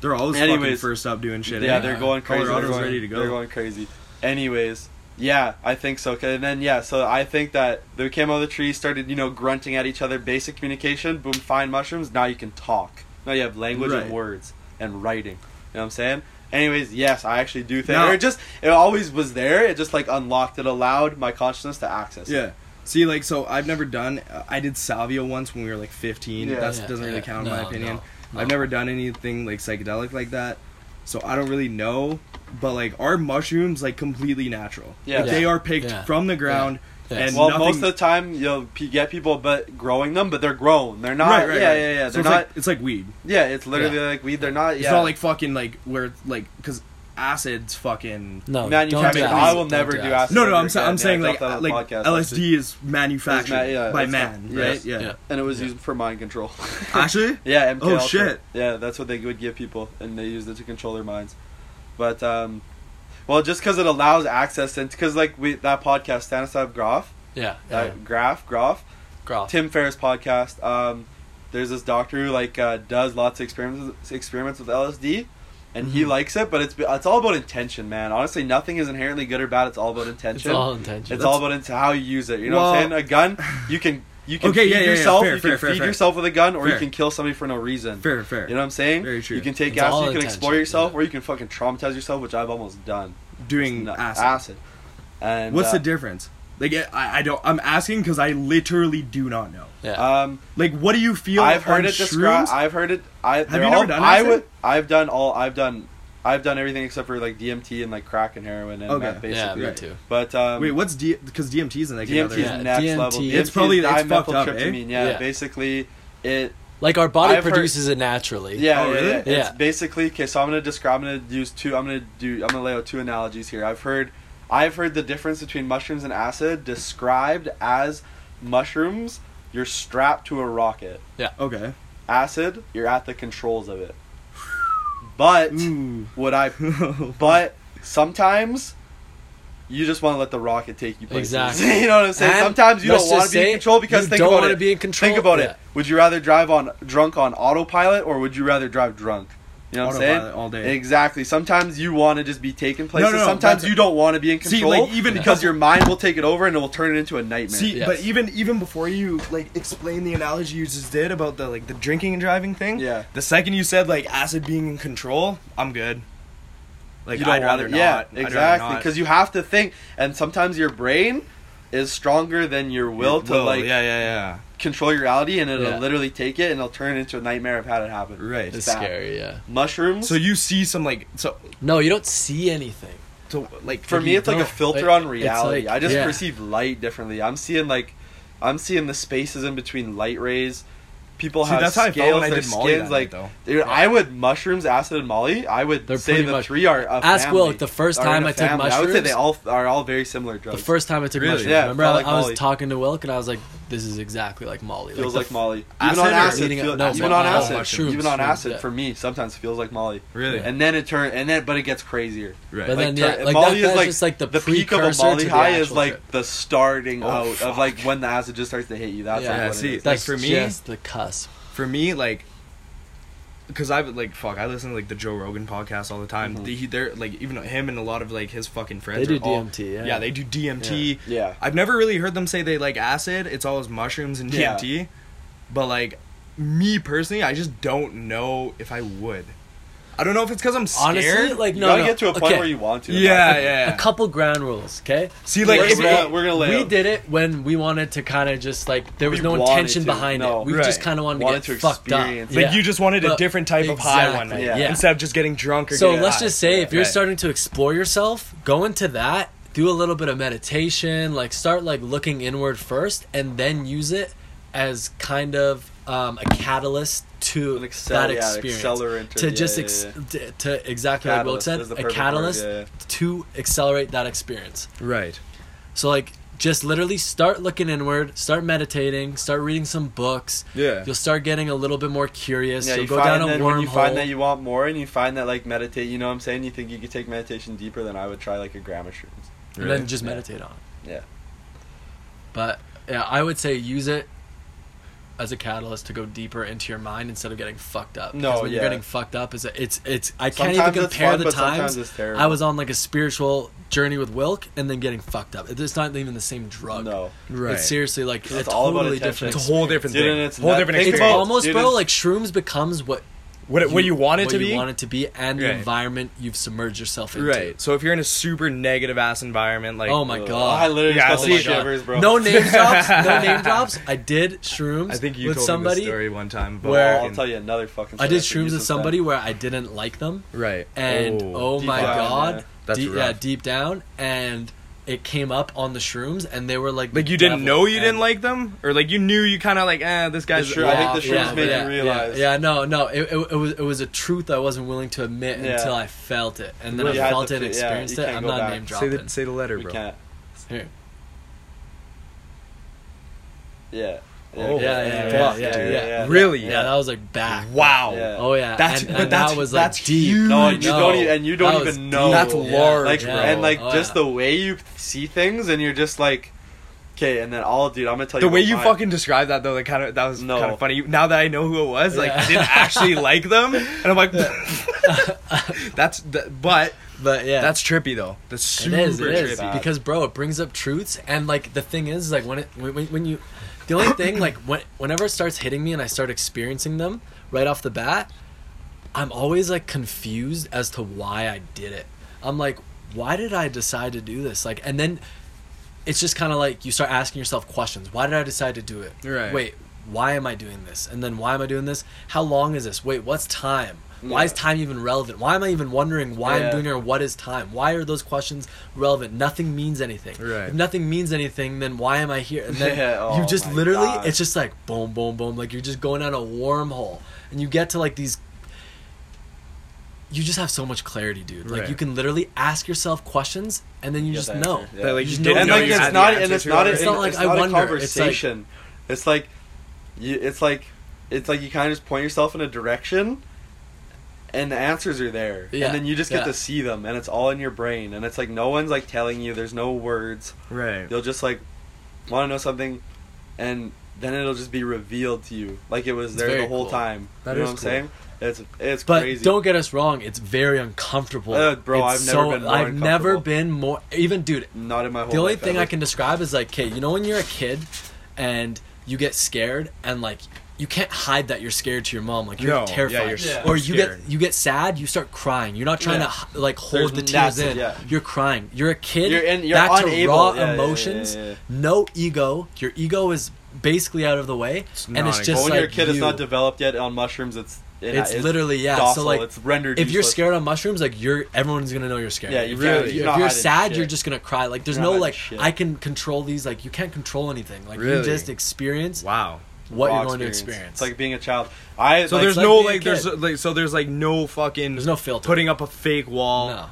They're always fucking Anyways. first up doing shit. yeah, eh? they're going crazy. Colorado's they're going, ready to go. They're going crazy. Anyways, yeah, I think so. 'Kay, And then yeah, so I think that they came out of the tree, started you know grunting at each other, basic communication. Boom, find mushrooms. Now you can talk. Now you have language Right. and words and writing. You know what I'm saying? Anyways, yes, I actually do think. Now- or it just it always was there. It just like unlocked. It allowed my consciousness to access. it. Yeah. See, like, so I've never done. Uh, I did salvia once when we were like 15. Yeah. That Yeah, doesn't really count in my opinion. no, I've never done anything like psychedelic like that, so I don't really know. But like, our mushrooms like completely natural. Yeah. Like, they are picked Yeah. from the ground. Yeah. And well, nothing, most of the time you'll p- get people, but growing them, but they're grown. They're not. right, right, yeah, right. yeah, yeah. So They're it's not. like it's like weed. yeah, it's literally Yeah. like weed. They're not. Yeah. It's not like fucking like where like because acids fucking. No, manufactured. don't I will Don't never do do acid. acid. No, no, I'm, sa- I'm saying I like dropped that on like podcast, LSD is manufactured It's ma- yeah, by man, ma- right? yes. Yeah. Yeah. and it was Yeah. used for mind control. Actually, yeah, MK Oh, Ultra. shit. Yeah, that's what they would give people, and they used it to control their minds. But um, well, just because it allows access, and because like we that podcast Stanislav Grof, Yeah, uh, yeah. Graf Grof, Groff. Tim Ferriss podcast. Um, there's this doctor who like uh, does lots of experiments experiments with LSD, and he Mhm. likes it. But it's it's all about intention, man. Honestly, nothing is inherently good or bad. It's all about intention. It's all intention. It's all about into how you use it. You know what I'm saying? A gun, you can you can Okay, feed yeah, yeah, yeah. yourself. Fair, you fair, can fair, feed yourself with a gun, or you can kill somebody for no reason. fair, fair. You know what I'm saying? Very true. You can take It's acid, you can explore yourself, yeah. or you can fucking traumatize yourself, which I've almost done. Doing No, acid. And What's uh, the difference? Like I, I don't. I'm asking because I literally do not know. yeah. Um, Like, what do you feel? I've heard it described. I've heard it. I, Have they're you never all- done I would. I've done all. I've done. I've done everything except for like DMT and like crack and heroin and Okay. meth, yeah, me too. But um, Wait, what's D? Because DMT is like DMT another. is Yeah, next DMT. level. It's probably- is it's fucked up, eh? dimethyltryptamine. Yeah, Yeah. basically it. Like our body I've heard- produces it naturally. Yeah, Oh, really? yeah. It's Yeah. basically okay. So I'm gonna describe. I'm gonna use two. I'm gonna do. I'm gonna lay out two analogies here. I've heard. I've heard the difference between mushrooms and acid described as mushrooms. You're strapped to a rocket. Yeah. Okay. Acid, you're at the controls of it. But Ooh. what I but sometimes you just want to let the rocket take you places. Exactly. you know what I'm saying? And Sometimes you don't want to be in control because you think don't about wanna it. be in control. Think about Yeah. it. Would you rather drive on drunk on autopilot or would you rather drive drunk? You know what I'm saying? All day. Exactly. Sometimes you want to just be taken places. no, no, Sometimes you don't want to be in control. See, control like, even- because your mind will take it over and it will turn it into a nightmare. See, Yes. but even even before you like explain the analogy you just did about the like the drinking and driving thing, Yeah. The second you said like acid being in control, I'm good. Like you don't I'd rather to, yeah, not. I'd rather exactly. Because you have to think, and sometimes your brain is stronger than your will to Will, like Yeah, yeah, yeah, control your reality, and it'll Yeah. literally take it and it'll turn it into a nightmare. of how it happened. Right. It's bad. scary, yeah. Mushrooms. So you see some like so No, you don't see anything. so like for me, it's like a filter like, on reality. like- I just yeah. perceive light differently. I'm seeing like, I'm seeing the spaces in between light rays. People See, have that's how I felt scales. when I their did Molly skins, like, night, though. dude, I would mushrooms, acid, and Molly. I would They're say pretty the much- three are. A Ask family, Will, the first time I took family. I would say they all are all very similar drugs. The first time I took Really? mushrooms, Yeah, remember I, like I was Molly. talking to Wilk and I was like, "This is exactly like Molly." feels the like f- Molly. Acid Even on acid, feel- no, even no, on acid, even on acid, for me, sometimes it feels like Molly. Really? And then it turn, and then but it gets crazier. right. But Like, then, yeah, Molly is like the, the peak of a Molly high is like the starting Oh, out of like when the acid just starts to hit you. That's Yeah. like see, it is. That's for me- just the cusp. for me, like, because I've like fuck, I listen to like the Joe Rogan podcast all the time. Mhm. They, they're like even him and a lot of like his fucking friends. They do all- DMT, yeah. yeah, they do DMT. Yeah. I've never really heard them say they like acid. It's always mushrooms and Yeah. DMT. But like me personally, I just don't know if I would. I don't know if it's because I'm scared. Honestly, like You no, gotta no. get to a point okay. where you want to. yeah, my yeah, yeah. A couple ground rules, okay? See, like We're if gonna- it, we're gonna lay we out. did it when we wanted to kind of just like there was We no intention to, behind no. it. We Right. just kind of wanted, Wanted to get to fucked up. like Yeah. you just wanted a different type of high one night yeah. instead of just getting drunk or So getting let's high. just say if you're Right. starting to explore yourself, go into that, do a little bit of meditation, like start like looking inward first, and then use it as kind of um, a catalyst to An accel- that yeah, experience. accelerant to yeah, just ex- yeah. To, to exactly like Will said, a catalyst word, yeah. to accelerate that experience. right. So like just literally start looking inward, start meditating, start reading some books. Yeah. You'll start getting a little bit more curious. Yeah, You'll you go find down a wormhole. when you find that you want more and you find that like meditate, you know what I'm saying? You think you could take meditation deeper, then I would try like a gram of shrooms. and then just Yeah. meditate on it. Yeah. But yeah, I would say use it as a catalyst to go deeper into your mind instead of getting fucked up. No, because when you're yeah. getting fucked up, is it's it's I can't even compare fun, the but times. I was on like a spiritual journey with Wilk and then getting fucked up. It's not even the same drug. No. Right. It's seriously like a It's all about totally attention. different. It's a whole different Dude, thing. it's whole different think It's experience. almost, dude, bro, it's- like shrooms becomes what what it, what you want it what to you be. want it to be, and the Right. environment you've submerged yourself into. Right. So if you're in a super negative ass environment, like Oh my Ugh. god. I literally Yeah, just got see- shivers, bro. No name drops. No name drops. I did shrooms I think you with told somebody. me the story one time. About where- I'll tell you another fucking. I did story shrooms with you somebody just where I didn't like them, right. and oh, oh Deep my down, god, yeah. That's deep, yeah, deep down, and it came up on the shrooms, and they were like, Like the you didn't know you and- didn't like them, or like you knew you kind of like, eh, this guy's. The shroom- I think the Yeah, shrooms made yeah, you realize. Yeah, yeah, no, no, it, it, it was it was a truth I wasn't willing to admit Yeah. until I felt it, and then You I felt it and fe- experienced you it. I'm not back. name Say dropping. the say the letter, We bro. can't. Here. Yeah. Oh, yeah, yeah, fuck, yeah, yeah, dude. yeah, yeah. Really? Yeah, that was like back. Wow. Yeah. Oh yeah, That's- and, but and that's- that was that's deep. huge. No, and you know. don't, e- and you don't even know. That's Yeah. large, like, bro. and like Oh, just yeah. the way you see things, and you're just like, okay, and then all, dude, I'm gonna tell The you The way you mine. fucking described that though, like kind of that was No. kind of funny. Now that I know who it was, like Yeah. I didn't actually like them, and I'm like, that's the, but But yeah, that's trippy though. That's super is, it is, trippy. because bro, it brings up truths, and like the thing is, like when it when, when- when you, the only thing like when whenever it starts hitting me and I start experiencing them right off the bat, I'm always like confused as to why I did it. I'm like, why did I decide to do this? Like, and then it's just kind of like you start asking yourself questions. Why did I decide to do it? Right. Wait, why am I doing this? And then why am I doing this? How long is this? Wait, what's time? Why is time even relevant? Why am I even wondering why Yeah. I'm doing it or what is time? Why are those questions relevant? Nothing means anything. Right. If nothing means anything, then why am I here? And then Yeah, oh you just literally, God. it's just like boom, boom, boom. Like you're just going down a wormhole. And you get to like these. You just have so much clarity, dude. Like Right. you can literally ask yourself questions and then you just the know. yeah. That, like, You you just know and like it's not, and it's not, It's it's not like it's I not a wonder, it's like- conversation. It's like, you, it's like, it's like you kind of just point yourself in a direction, and the answers are there, Yeah, and then you just get yeah. to see them, and it's all in your brain, and it's like no one's like telling you. There's no words. Right. You'll just like want to know something, and then it'll just be revealed to you, like it was It's there the whole cool. time. That you know is what I'm cool. saying? It's it's But crazy. don't get us wrong, it's very uncomfortable. Uh, bro, It's I've never been more I've never been more. Even dude, Not in my whole. the only life thing ever. I can describe is like, okay, you know when you're a kid, and you get scared, and like you can't hide that you're scared to your mom, like you're No, yeah, terrified, you're Yeah. or you scared. get you get sad, you start crying. You're not trying Yeah. to like hold There's the tears in. yeah. You're crying. You're a kid. You're in- you're back unable. to raw Yeah, yeah, yeah, emotions. yeah, yeah. No ego. Your ego is basically out of the way, and it's just But when like you're kid, it's you. not developed yet on mushrooms. It's it, It's literally yeah. Docile, so like, it's rendered. if you're useless. scared on mushrooms, like you're everyone's gonna know you're scared. Yeah, you really. If you're, Really? you're if you're sad, shit. you're just gonna cry. Like there's You're no like. I can control these. Like you can't control anything. Like you just experience Wow. What raw you're going to experience. It's like being a child. I So like, there's like no like there's like so there's like no fucking there's no filter. putting up a fake wall. no.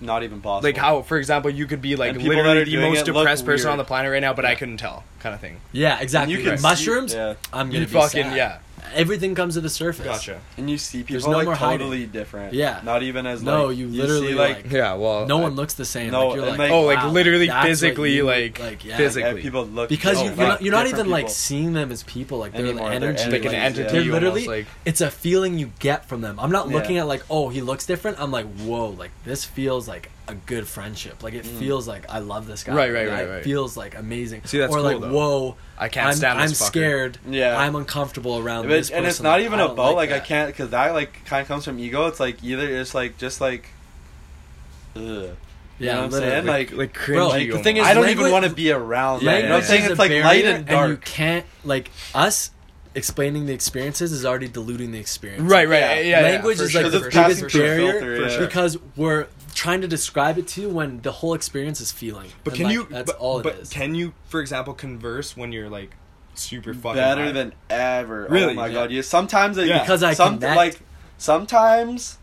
not even possible. Like how, for example, you could be like And people that literally the most depressed person weird. on the planet right now, but I couldn't tell, kind of thing. Yeah, exactly. you can see- mushrooms. yeah. I'm gonna You be fucking sad. yeah. Everything comes to the surface. Gotcha. and you see There's people no like more hiding. totally different. Yeah. not even as No, like, you see, literally, like, like- Yeah. Well, No I- one looks the same. No, like you're and, like, like- Oh, like wow, literally that's what physically, you- like, like yeah. physically. yeah, people look Because oh, you, you're not, you're not different even like people. seeing them as people. Like they're Anymore, an they're energy. like an entities, entity. yeah. They're almost, literally. like it's a feeling you get from them. I'm not Yeah. looking at like, oh, he looks different. I'm like, whoa, like this feels like a good friendship. Like it Mm. feels like I love this guy. Right, right, Like, right, It feels like amazing. See, that's or cool, like, though. whoa, I can't I'm, stand I'm this fucker. scared. Yeah. I'm uncomfortable around But- this and it's not Like, even I don't about like, I can't because that like kind of comes from ego. It's like either it's like just like, ugh. You Yeah, know what I'm literally. saying? Like, like cringy. Bro, like, the thing is, I don't language- even want to be around. Yeah, that. yeah, you know what I'm saying? It's like light and dark. you can't like us explaining the experiences is already diluting the experience. right, right, Yeah. yeah. yeah, Language for is sure, like 'Cause the it's for sure. passing biggest barrier filter, for yeah. sure. because we're trying to describe it to you when the whole experience is feeling. But And, can like, you? That's but, all but it is. can you, for example, converse when you're like super fucking better high? than ever. Oh really? Oh my Yeah. god! Yeah. sometimes it, Yeah. Because I some, connect. like sometimes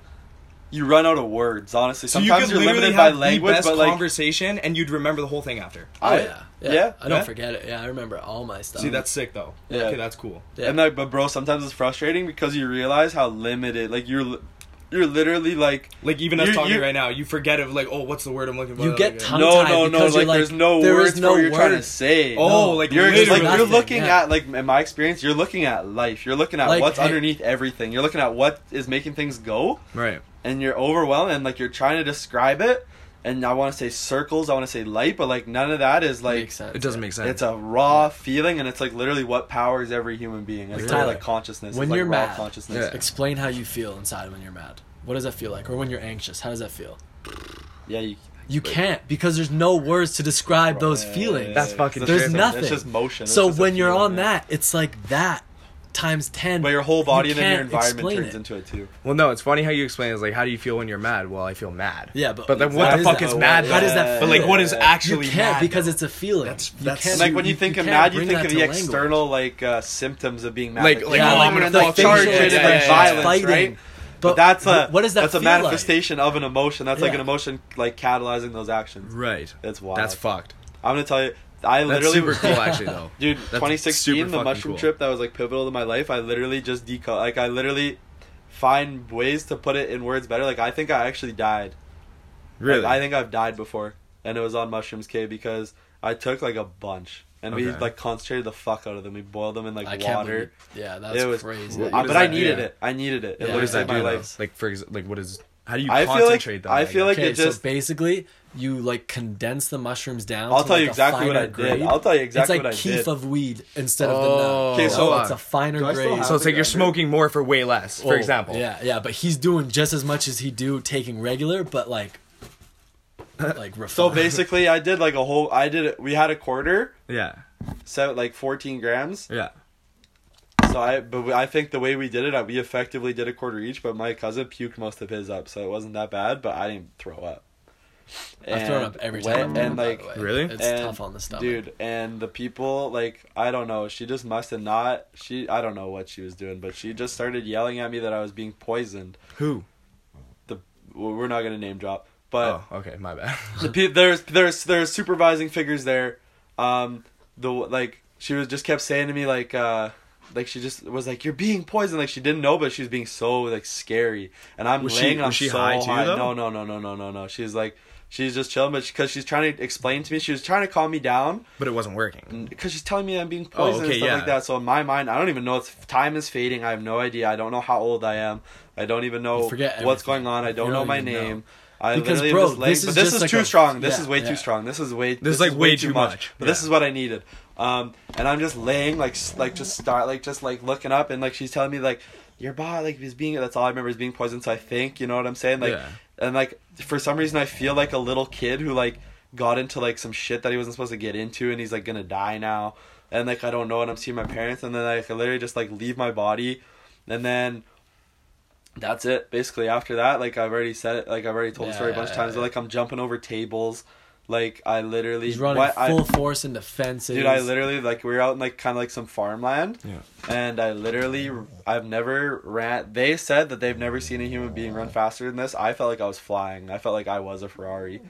you run out of words. Honestly, So you sometimes you are literally limited by language, the best but like conversation, and you'd remember the whole thing after. oh I- yeah. yeah, yeah, I don't yeah. forget it. Yeah, I remember all my stuff. See, that's sick though. Yeah. Okay, that's cool. yeah. and like, but bro, sometimes it's frustrating because you realize how limited. Like you're, li- you're literally like Like even us talking right now, you forget of like, oh, what's the word I'm looking for? You get Like, tongue- no, tongue-tied no, no. because Like, like, there's no there words is for what you're trying to say. Oh, No. like You're literally. like you're looking yeah. at like in my experience, you're looking at life. You're looking at Like, what's hey- underneath everything. You're looking at what is making things go, right. and you're overwhelmed and like you're trying to describe it. And I want to say circles, I want to say light, but like none of that is like Makes sense. It doesn't make sense. it's a raw feeling, and it's like literally what powers every human being. It's Like, not like consciousness. when it's you're raw mad, consciousness. Yeah. Explain how you feel inside when you're mad. What does that feel like? Or when you're anxious, how does that feel? Yeah, you, You can't because there's no words to describe those feelings. That's fucking There's nothing. It's just motion. It's so just a when you're feeling, on yeah. that, it's like that times ten. but your whole body You and then your environment turns it. into it too. Well, no, it's funny how you explain. It's like, how do you feel when you're mad? Well, I feel mad. Yeah, but But then what what the fuck that? is mad? How does that Yeah. But like, what is Yeah. You can't mad? because though? it's a feeling. That's- You that's- can't- like when you think of mad, you think of to the language. external like uh, symptoms of being mad. Like- like, Yeah, oh, like, I'm gonna the fuck facial charge it, expressions, yeah, yeah, yeah. violence, right? But, But that's a what does that that's a feel like? manifestation of an emotion. That's like an emotion like catalyzing those actions. right. That's wild. That's fucked. I'm gonna tell you. I That's literally super cool, actually, though. Dude, That's 2016, the mushroom cool. trip that was like pivotal to my life. I literally just deco like I literally find ways to put it in words better. Like I think I actually died. Like, Really? I think I've died before, and it was on mushrooms K because I took like a bunch and we like concentrated the fuck out of them. We boiled them in like I can't water. believe. Yeah, that's It was crazy. What does but I that do? needed Yeah. it. I needed it. It Yeah, what literally does that do? my life. Like, for ex- like, what is? How do you I feel like- concentrate them? I feel like okay, it just- so basically you like condense the mushrooms down. I'll to, tell like, you exactly what finer I did. I'll tell you exactly it's like what I keef did. of weed instead of the Oh, nut. Okay, so- it's a finer Do I still grade. So it's like you're smoking more for way less, for Oh, example. Yeah, yeah, but he's doing just as much as he do taking regular, but like, like refined. So basically, I did like a whole. I did. it- We had a quarter, Yeah. so like 14 grams. Yeah. So I, but we- I think the way we did it, uh, we effectively did a quarter each. But my cousin puked most of his up, so it wasn't that bad. But I didn't throw up. I've thrown up And every time. I've and done like, by the way. Really? it's and, tough on the stomach, dude. And the people, like, I don't know. She just must have not. She, I don't know what she was doing, but she just started yelling at me that I was being poisoned. Who? Well, we're not gonna name drop, but oh, okay, my bad. the pe- there's there's there's supervising figures there. Um, the like she was just kept saying to me like uh like she just was like you're being poisoned like she didn't know but she was being so like scary and i'm Was she- laying was I'm she so high too, though? no no no no no no no she's like she's just chilling but because she's trying to explain to me she was trying to calm me down But it wasn't working. because she's telling me I'm being poisoned okay, and stuff yeah. like that. So in my mind, I don't even know. It's time is fading. I have no idea. I don't know how old I am. I don't even know what's everything. going on. I don't You know my even know. name. I Because, literally bro, am just laying, this but is this is like too a- strong. This yeah, is way yeah. too strong. This is way. This is, like, way too much. But this is what I needed. Um, and I'm just laying like like just start like just like looking up and like she's telling me like your body like is being that's all I remember is being poisoned. So I think you know what I'm saying like Yeah. And like for some reason I feel like a little kid who like got into like some shit that he wasn't supposed to get into and he's like gonna die now. And like I don't know and I'm seeing my parents and then like I literally just like leave my body. And then that's it basically after that like I've already said it like I've already told the story a Yeah, bunch of yeah, times but like I'm jumping over tables like I literally He's running what I- full force into fences. Dude, I literally like we were out in like kind of like some farmland, Yeah. and I literally I've never ran. They said that they've never seen a human being run faster than this. I felt like I was flying. I felt like I was a Ferrari,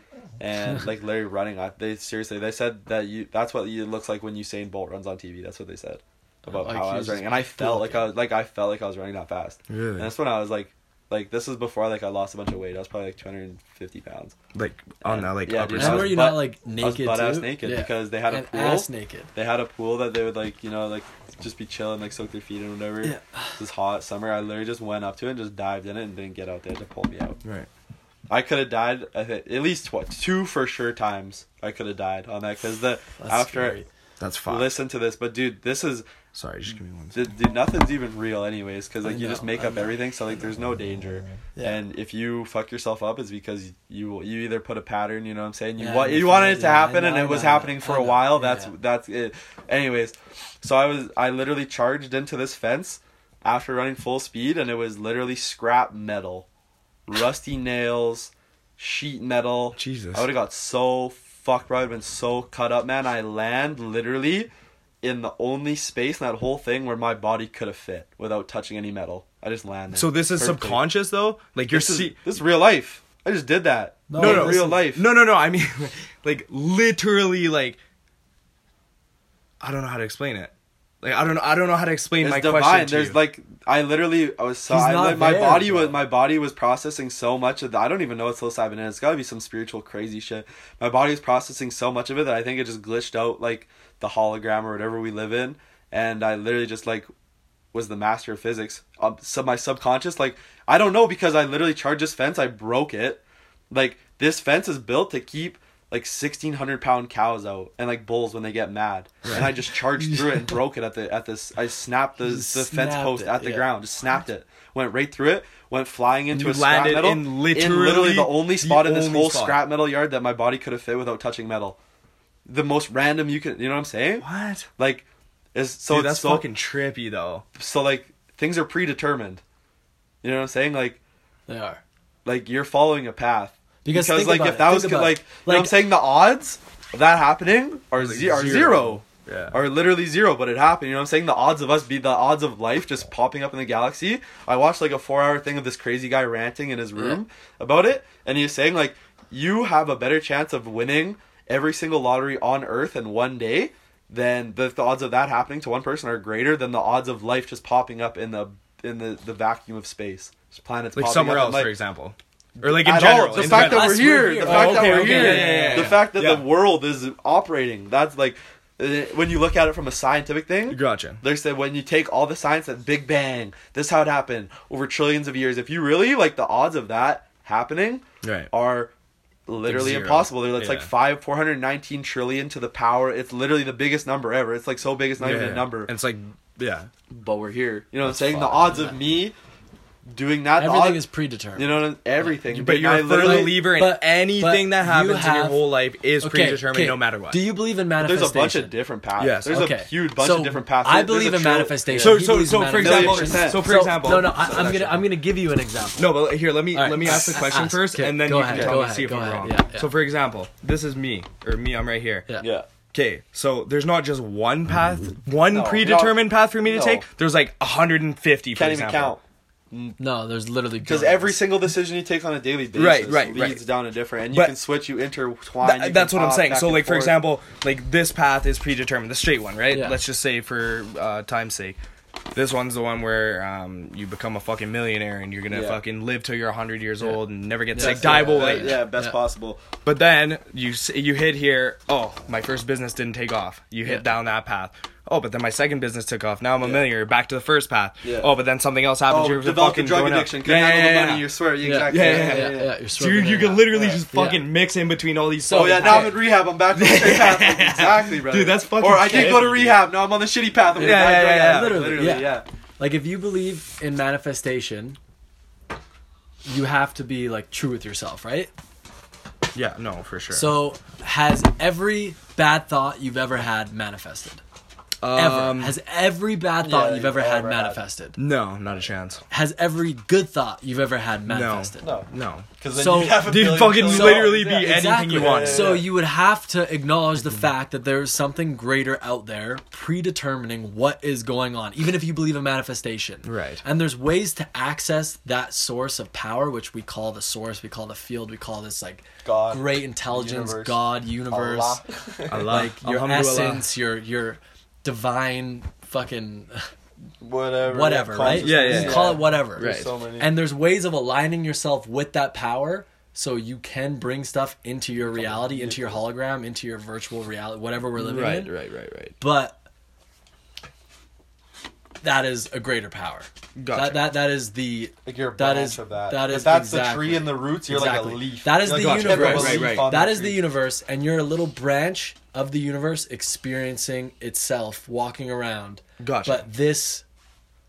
and like literally running. I, they seriously they said that you that's what you it looks like when Usain Bolt runs on TV. That's what they said about Like, how I was was running, and I felt like I was like I felt like I was running that fast. Really? And that's when I was like. Like this was before like I lost a bunch of weight. I was probably like two hundred and fifty pounds. Like on that like Yeah, upper dude, And side. was were you butt- not like I was naked butt ass too? naked Yeah. because they had a pool. ass naked. They had a pool that they would like, you know, like just be chilling, like soak their feet in whatever. Yeah. It was hot summer. I literally just went up to it and just dived in it and didn't get out there to pull me out. Right. I could have died. At least what two for sure times. I could have died on that because the That's after scary. That's fine. listen to this, but dude, this is Sorry, just give me one. dude, dude, nothing's even real anyways because like I you just make I up know. everything. So like there's no danger. Yeah. And if you fuck yourself up, it's because you you either put a pattern, you know what I'm saying? You Yeah, want you you wanted it feel- to yeah, happen, know, and it was know, I know, happening for a while. That's yeah. that's it. Anyways, so I was I literally charged into this fence after running full speed, and it was literally scrap metal, rusty nails, sheet metal. Jesus. I would have got so fucked, bro. I'd been so cut up, man. I land literally in the only space in that whole thing where my body could have fit without touching any metal. I just landed. So this is Perfectly. subconscious though. Like you're This is, see. this is real life. I just did that. No, No, no, real listen. life. No, no, no. I mean, like literally, like I don't know how to explain it. Like I don't know. I don't know how to explain it's my divine. question to There's you. like I literally I was so He's I, not like, my there, body bro. was my body was processing so much of that. I don't even know what psilocybin is. It's got to be some spiritual crazy shit. My body was processing so much of it that I think it just glitched out like the hologram or whatever we live in, and I literally just like was the master of physics. Um, so my subconscious like I don't know because I literally charged this fence. I broke it. Like this fence is built to keep like sixteen hundred pound cows out and like bulls when they get mad. And I just charged through it and broke it at the at this. I snapped the the Just fence post it, at the yeah. ground. Just snapped it. Went right through it. Went flying into a scrap metal. in literally literally the only the spot in this whole spot. scrap metal yard that my body could have fit without touching metal. The most random you can. You know what I'm saying? what? Like, is so Dude, that's so, fucking trippy though. so like things are predetermined. You know what I'm saying? Like They are. like you're following a path. Because Because, think like about if it, that think was about like, it. you know what I'm saying the odds of that happening are, Like ze- are zero. zero. Yeah. Are literally zero, but it happened. You know what I'm saying? The odds of us be the odds of life just popping up in the galaxy. I watched like a four hour thing of this crazy guy ranting in his room about it, and he's saying like you have a better chance of winning every single lottery on Earth in one day then the, the odds of that happening to one person are greater than the odds of life just popping up in the in the, the vacuum of space. Just planets Like somewhere else, for example, or like in general. all. The in fact general. that we're here, we're here. the Oh, fact okay, that we're okay, here, yeah, yeah, yeah, the fact that the world is operating. That's like uh, when you look at it from a scientific thing. Gotcha. They said when you take all the science that Big Bang, this is how it happened over trillions of years. If you really like the odds of that happening Right. are literally zero. impossible. They're- It's like five four hundred nineteen trillion to the power. It's literally the biggest number ever. It's like so big it's not even Yeah. a number. And it's like, yeah. but we're here. You know what I'm That's saying? The odds yeah. of me doing that. Everything odds- is predetermined. you know what I'm- everything. But you're I a firm literally- believer in but- anything but that you happens in your whole life is Okay, predetermined okay. no matter what. Do you believe in manifestation? There's a bunch of different paths. Yes. There's okay. a huge bunch so of different paths. I believe in manifestation. So, so, so, for example, so for example, no, no, I, I'm gonna, I'm gonna give you an example. No, but here, let me All right. let me ask the question Ask. first, Okay, and then you ahead, can tell me see if I'm wrong. Yeah, yeah. So, for example, this is me or me. I'm right here. Yeah. Yeah. Okay, so there's not just one path, one No, predetermined path for me to no. take. There's like 150. For Can't even count. No, there's literally Because every single decision you take on a daily basis Right, right, leads right. down a different, and you But- can switch, you intertwine. Th- you that's what I'm saying. So, and like for forth. example, like this path is predetermined, the straight one, right? Yeah. Let's just say for uh, time's sake. This one's the one where um, you become a fucking millionaire and you're gonna Yeah. fucking live till you're 100 years old and never get Yeah. sick, die of old yeah, age. yeah, best Yeah. possible. But then you s- you hit here. Oh, my first business didn't take off. You hit Yeah. down that path. Oh, but then my second business took off. Now I'm a millionaire. Back to the first path. Yeah. Oh, but then something else happened. Oh, You're develop a fucking drug going up. addiction. Can handle the money. You swear. Yeah. Exactly. Yeah, Yeah, yeah, yeah, yeah. You're So you, you can literally out. just Yeah. fucking mix in between all these. So yeah, now I'm in rehab. I'm back to the straight path. exactly, bro. Dude, that's fucking Or I did go to rehab. Now I'm on the shitty path. I'm Yeah, gonna yeah, yeah, drug literally, yeah. yeah. Like if you believe in manifestation, you have to be like true with yourself, right? Yeah, no, for sure. So has every bad thought you've ever had manifested? Ever. um, Has every bad thought yeah, you've ever you've had ever had. manifested? no, not a chance. Has every good thought you've ever had manifested? No, No. because then So- you have Dude, fucking trillion literally dollars. be Yeah. anything you want. Yeah, yeah, So you would have to acknowledge the fact that there's something greater out there predetermining what is going on, even if you believe in manifestation. Right. And there's ways to access that source of power, which we call the source, we call the field, we call this like God, great intelligence, universe, God, universe, Allah. Allah. like your Alhamdulillah. essence, your your divine fucking whatever, whatever, yeah, right? Yeah, yeah, yeah. call it whatever. Right. So many. And there's ways of aligning yourself with that power so you can bring stuff into your reality, into your hologram, into your virtual reality, whatever we're living Right, in. right, right, right. Right but that is a greater power. Gotcha. That that that is the like you're a That of that. that if is that's the tree and the roots, you're exactly. like a leaf. That is You're the like universe. leaf Right, right. on that the is the universe, and you're a little branch of the universe experiencing itself, walking around. Gotcha. But this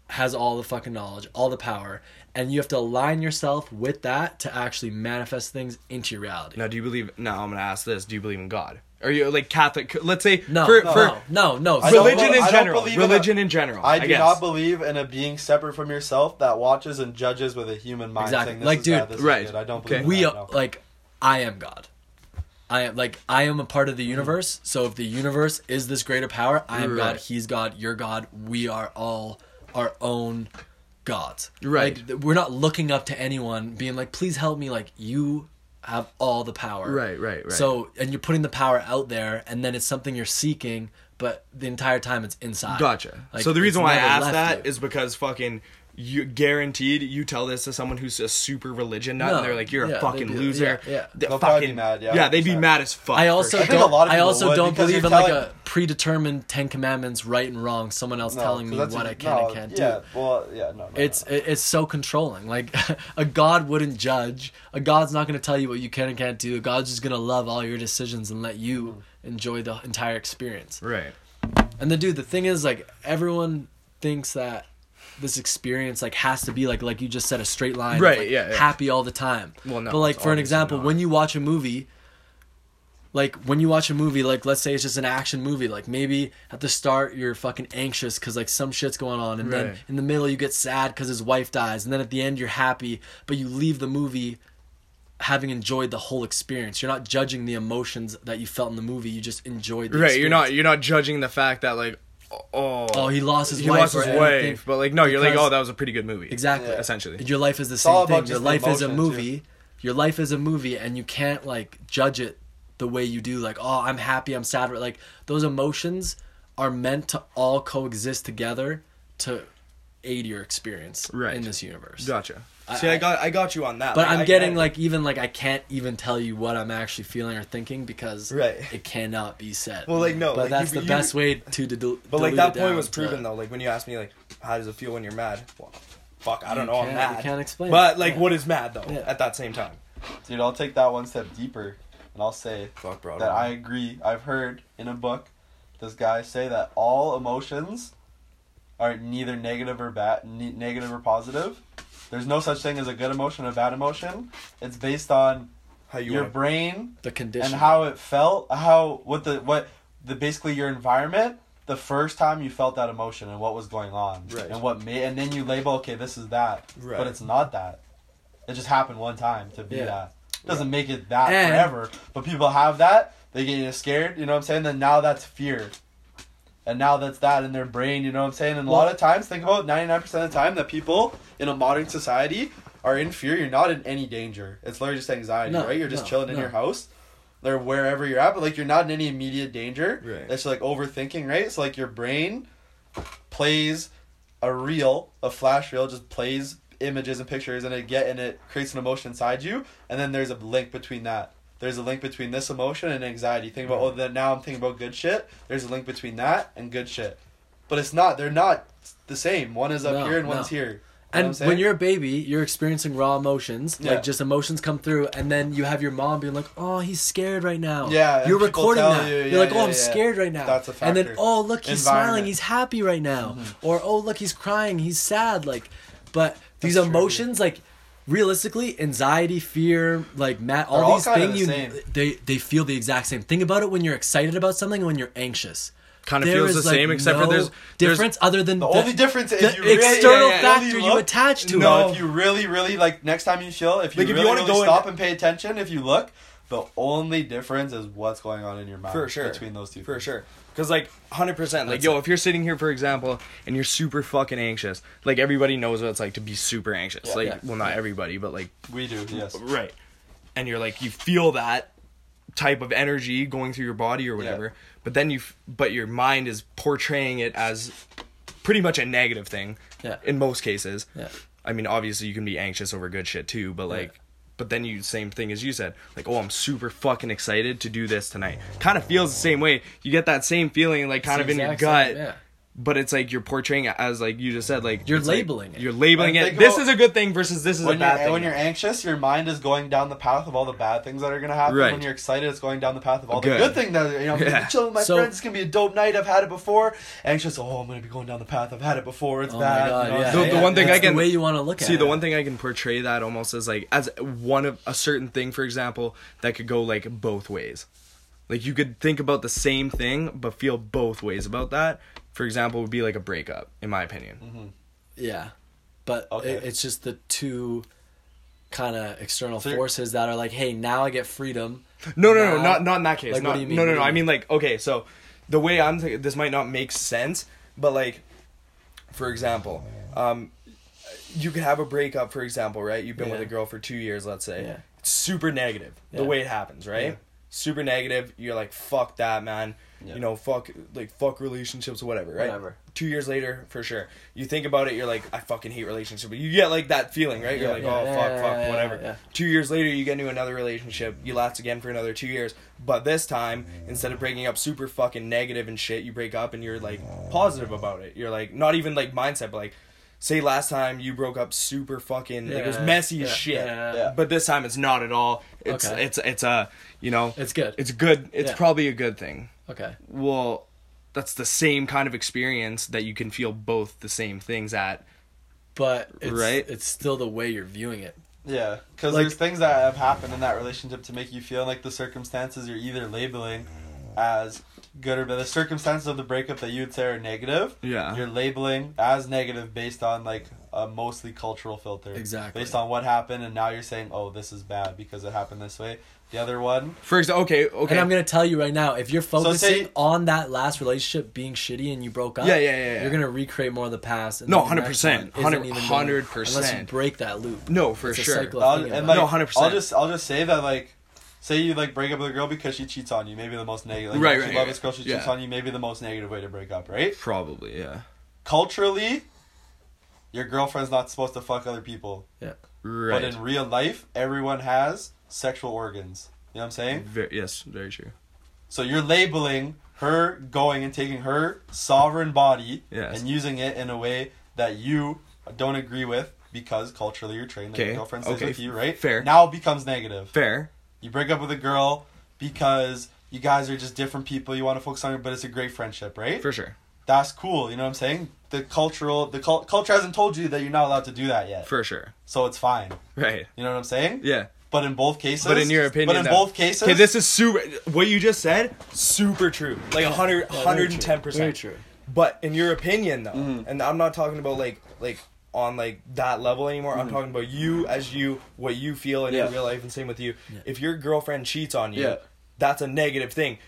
has all the fucking knowledge, all the power, and you have to align yourself with that to actually manifest things into your reality. Now, do you believe? Now, I'm gonna ask this: Do you believe in God? Are you like Catholic? Let's say No, for, no, for no, no, no. Religion in general. believe in a- Religion in general. I do guess. not believe in a being separate from yourself that watches and judges with a human mind. Exactly. Saying, this Like, is dude, bad, this is right. good. I don't Okay. believe in we that, are no. like i am god i am like i am a part of the mm-hmm. universe so if the universe is this greater power i am god he's god you're god we are all our own gods Right. like, we're not looking up to anyone being like please help me like you have all the power Right, right, right. so and you're putting the power out there and then it's something you're seeking but the entire time it's inside Gotcha. Like, so the reason why I asked that you. is because fucking you guaranteed you tell this to someone who's a super religion nut No. and they're like you're Yeah, a fucking they'd be- loser. yeah, yeah. They They'll probably fucking be mad, yeah, they'd be mad as fuck. I also sure. I think a don't. lot of I also don't believe you're in like a predetermined Ten Commandments, right and wrong. Someone else No, telling 'cause me what a- I can no, and can't yeah, do. well, yeah, no, no. It's no. it's so controlling. Like a god wouldn't judge. A god's not going to tell you what you can and can't do. A god's just going to love all your decisions and let you mm-hmm. enjoy the entire experience. Right. And the dude, the thing is, like everyone thinks that this experience like has to be like like you just said a straight line, Right, like, yeah, yeah. happy all the time. Well, no, but like for an example, not. when you watch a movie, like when you watch a movie, like let's say it's just an action movie, like maybe at the start you're fucking anxious because like some shit's going on, and then in the middle you get sad because his wife dies, and then at the end you're happy, but you leave the movie having enjoyed the whole experience. You're not judging the emotions that you felt in the movie. You just enjoyed. The Right. You're not you're not judging the fact that like oh Oh, he lost his he wife. lost his wife, but like no, you're like oh that was a pretty good movie. Exactly. Yeah. Essentially. Your life is the all same thing. Your just the life is a emotion, movie. Your life is a movie, and you can't like judge it the way you do. Like, oh, I'm happy, I'm sad. Like those emotions are meant to all coexist together to aid your experience Right. in this universe. Gotcha. I- See, I, got I got you on that. But Like, I'm I getting get it. like even like I can't even tell you what I'm actually feeling or thinking because Right. it cannot be said. Well, like, no, but like, that's you- the you- best way to dil- But like that point down was to- proven though. Like when you ask me like how does it feel when you're mad? Well, fuck, I don't You know. I'm can't- mad. you can't explain But like, Yeah. what is mad though? Yeah. At that same time. Dude, I'll take that one step deeper, and I'll say Fuck, bro. that I agree. I've heard in a book this guy say that all emotions are neither negative or bad, ne- negative or positive. There's no such thing as a good emotion and a bad emotion. It's based on how you your want brain the condition and how it felt, how what the what the basically your environment the first time you felt that emotion and what was going on Right. and what made and then you label okay this is that Right. but it's not that it just happened one time to be Yeah. that it doesn't make it that And- forever but people have that they get you scared you know what I'm saying then now that's fear and now that's that in their brain you know what I'm saying and a lot of times think about 99% of the time that people in a modern society are in fear you're not in any danger it's literally just anxiety No, right you're just no, chilling in no. your house or wherever you're at, but like you're not in any immediate danger. Right. It's like overthinking, right? So like your brain plays a reel, a flash reel, just plays images and pictures, and it get and it creates an emotion inside you, and then there's a link between that. There's a link between this emotion and anxiety. Think about oh, then now I'm thinking about good shit. There's a link between that and good shit, but it's not. They're not the same. One is up No, here and no. one's here. You know what I'm And when you're a baby, you're experiencing raw emotions. Yeah. Like just emotions come through, and then you have your mom being like, "Oh, he's scared right now." Yeah, you're recording that. you, are yeah, like, "Oh, yeah, I'm scared right now." That's a fact. And then, oh, look, he's smiling. He's happy right now. Mm-hmm. Or oh, look, he's crying. He's sad. Like, but these That's true. emotions, like. Realistically, anxiety, fear, like Matt, all all these things, the you same. they they feel the exact same. Think about it when you're excited about something and when you're anxious. Kind of There feels the like, same, except no for there's there's difference other than The only difference is the if you really, external yeah, yeah, factor really you look- attach to it. no, it. if you really, really like next time you feel, if you Like, if you really, wanna really go in- stop and pay attention, if you look, the only difference is what's going on in your mind for sure between those two. for things. sure because like 100% like That's yo it. if you're sitting here for example and you're super fucking anxious like everybody knows what it's like to be super anxious Yeah. like Yeah. well not everybody but like We do, yes. right and you're like you feel that type of energy going through your body or whatever but then you f- but your mind is portraying it as pretty much a negative thing Yeah. in most cases Yeah. i mean obviously you can be anxious over good shit too but like but then you same thing as you said like oh i'm super fucking excited to do this tonight. Kind of feels the same way. You get that same feeling like kind It's of in your gut same, yeah. But it's like you're portraying it as like you just said like You're it's like- labeling it. you're labeling And it this about- is a good thing versus this is When a bad you're, thing when you're anxious, your mind is going down the path of all the bad things that are going to happen. Right. When you're excited, it's going down the path of all Good. the good things that you know, Yeah. gonna chilling with my So- friends. It's going to be a dope night. I've had it before. Anxious, oh, I'm going to be going down the path. I've had it before. It's Oh bad. my god, you know, yeah. The- the one thing That's I can- the way you want to look at See, it. the one thing I can portray that almost as like as one of a certain thing, for example, that could go like both ways. Like you could think about the same thing but feel both ways about that. For example, would be like a breakup, in my opinion. Yeah, but Okay. it, it's just the two kind of external So forces that are like, hey, now I get freedom. No, no, no, not not in that case. Like, not, what do you mean? No, no, no. I mean mean? like okay, so the way I'm thinking, this might not make sense, but like, for example, um, you could have a breakup, for example, right? You've been with a girl for two years, let's say. Yeah. It's super negative Yeah. the way it happens, right? Yeah. Super negative. You're like, fuck that, man. Yeah. You know, fuck like fuck relationships, whatever, right? Whatever. Two years later, for sure. You think about it, you're like, I fucking hate relationships. But you get like that feeling, right? You're Yeah. like, Yeah, oh fuck, fuck, whatever. Two years later, you get into another relationship. You last again for another two years. But this time, instead of breaking up super fucking negative and shit, you break up and you're like positive about it. You're like, not even like mindset, but like, say last time you broke up super fucking, like it was Yeah, messy as yeah, shit. yeah. Yeah. But this time it's not at all. It's, Okay. it's, it's a, you know, It's good. it's good. It's Yeah. probably a good thing. okay. Well, that's the same kind of experience that you can feel both the same things at. But it's, Right? it's still the way you're viewing it. Yeah, because Like- there's things that have happened in that relationship to make you feel like the circumstances you're either labeling as good or bad. The circumstances of the breakup that you would say are negative, Yeah. you're labeling as negative based on like a mostly cultural filter. Exactly. Based on what happened, and now you're saying, oh, this is bad because it happened this way. The other one, For example, okay, okay. And I'm gonna tell you right now, if you're focusing say- on that last relationship being shitty and you broke up, Yeah, yeah, yeah, yeah. you're gonna recreate more of the past. And No, then the 100%, next one isn't 100%, Unless you break that loop. no, for It's a sure. cycle of I'll, and like, No, 100%. I'll just I'll just say that like. Say you like break up with a girl because she cheats on you, maybe the most negative. Like, Right, you right, love right. this girl, she Yeah. cheats on you, maybe the most negative way to break up, right? Probably, yeah. culturally, your girlfriend's not supposed to fuck other people. Yeah, right. But in real life, everyone has sexual organs. You know what I'm saying? Very, yes, very true. So you're labeling her going and taking her sovereign body Yes. and using it in a way that you don't agree with because culturally you're trained that Okay, your girlfriend stays okay, with you, right? fair. Now it becomes negative. Fair. You break up with a girl because you guys are just different people. You want to focus on her, but it's a great friendship, right? For sure. That's cool. You know what I'm saying? The cultural, the cul- culture hasn't told you that you're not allowed to do that yet. For sure. so it's fine. Right. You know what I'm saying? Yeah. But in both cases, But in your opinion, but in that- both cases, Okay, this is super. What you just said, super true. Like a hundred, yeah, very true. Very true. But in your opinion, though, Mhm. and I'm not talking about like like on like that level anymore. Mm-hmm. I'm talking about you as you, what you feel in Yeah. your real life, and same with you. Yeah. If your girlfriend cheats on you, Yeah. that's a negative thing.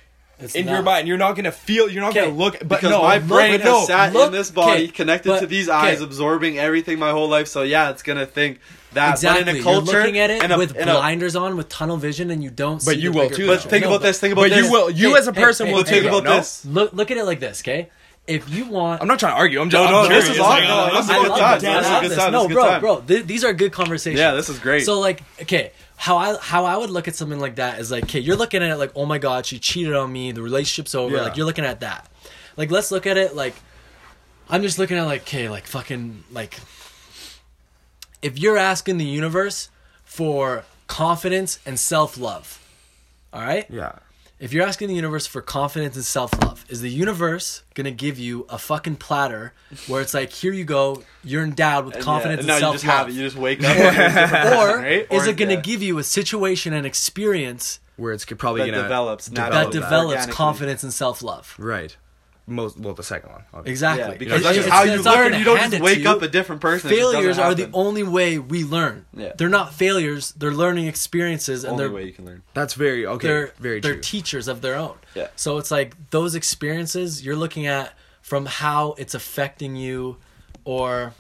It's in not. your mind, you're not gonna feel. You're not gonna look. But because no, my brain but no, has sat look- in this body, connected but- to these eyes, okay. absorbing everything my whole life. So yeah, it's gonna think that. Exactly. But in a culture, You're looking at it in a, with in a- blinders on, with tunnel vision, and you don't. But see you the will too, but think No, about but this. Think about But this. you will. You Hey, as a person hey, will But think too, about no? this. Look, look at it like this, okay? If you want I'm not trying to argue. I'm just. No, no, I'm this is all- Like, no, this is I'm- good love times. this. This is I love good this. No, This is good bro, bro, th- these are good conversations. Yeah, this is great. So like, okay, how I how I would look at something like that is like, okay, you're looking at it like, oh my god, she cheated on me, the relationship's over. Yeah. Like you're looking at that. Like let's look at it like, I'm just looking at like, okay, like fucking like, if you're asking the universe for confidence and self love, all right, Yeah. If you're asking the universe for confidence and self love, is the universe gonna give you a fucking platter where it's like, here you go, you're endowed with And confidence yeah, and no, self you just have love? it. You just wake up. and you're a different person, Or is it gonna yeah, give you a situation and experience Where it's could probably that gonna develops develop that naturally, develops confidence and self love? Right. Most well, the second one. obviously. Exactly. Yeah, because It's- that's just how you learn. You don't just wake up a different person. Failures are the only way we learn. Yeah. They're not failures. They're learning experiences, and only they're way you can learn. That's very okay. they're very they're true. teachers of their own. Yeah. So it's like those experiences you're looking at from how it's affecting you, or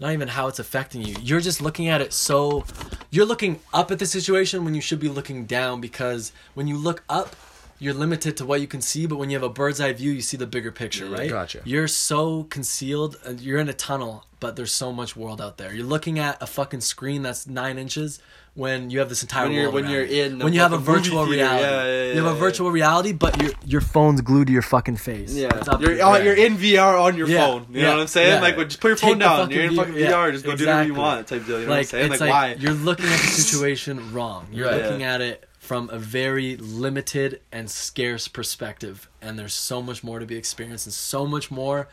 not even how it's affecting you. You're just looking at it so you're looking up at the situation when you should be looking down because when you look up. You're limited to what you can see, but when you have a bird's eye view, you see the bigger picture, Yeah, right? gotcha. You're so concealed, uh, you're in a tunnel, but there's so much world out there. You're looking at a fucking screen that's nine inches when you have this entire When you're- world when around you're in when you have a virtual theater. reality. Yeah, yeah, you have a yeah, virtual reality, but your your phone's glued to your fucking face. Yeah, It's up to you're oh, you're in VR on your Yeah, phone. You yeah, know what I'm saying? yeah. Like, well, just put your Take phone down. You're in fucking yeah, VR. Just go do whatever you want, type deal. You know like, what I'm saying? Like, like, why? You're looking at the situation wrong. You're Right. looking at it from a very limited and scarce perspective, and there's so much more to be experienced and so much more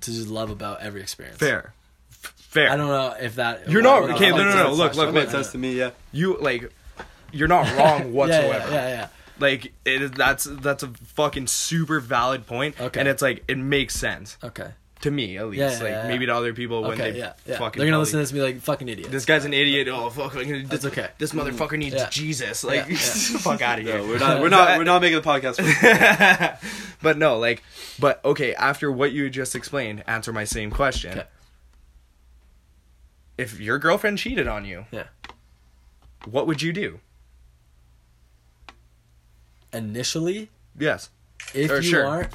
to just love about every experience. Fair. F- Fair. I don't know if that You're not- what- okay, what- no, no, no, look, That look, makes look. sense to me. Yeah. You like, you're not wrong Yeah, whatsoever. Yeah, yeah, yeah. Like it is. That's that's a fucking super valid point. Okay. And it's like it makes sense Okay. To me at least. Yeah, yeah, like yeah, maybe to other people when Okay. they Yeah. Yeah. fucking. They're gonna probably- listen to this and be like, "Fucking idiot." This guy's an idiot. Oh fuck! This, That's okay. This motherfucker needs Yeah. Jesus. Like, Yeah, yeah. fuck out of here. No, we're not. We're not. We're not making the podcast. For but no, like, but okay. After what you just explained, answer my same question. Okay. If your girlfriend cheated on you, Yeah. what would you do? Initially, Yes. if Or you sure. aren't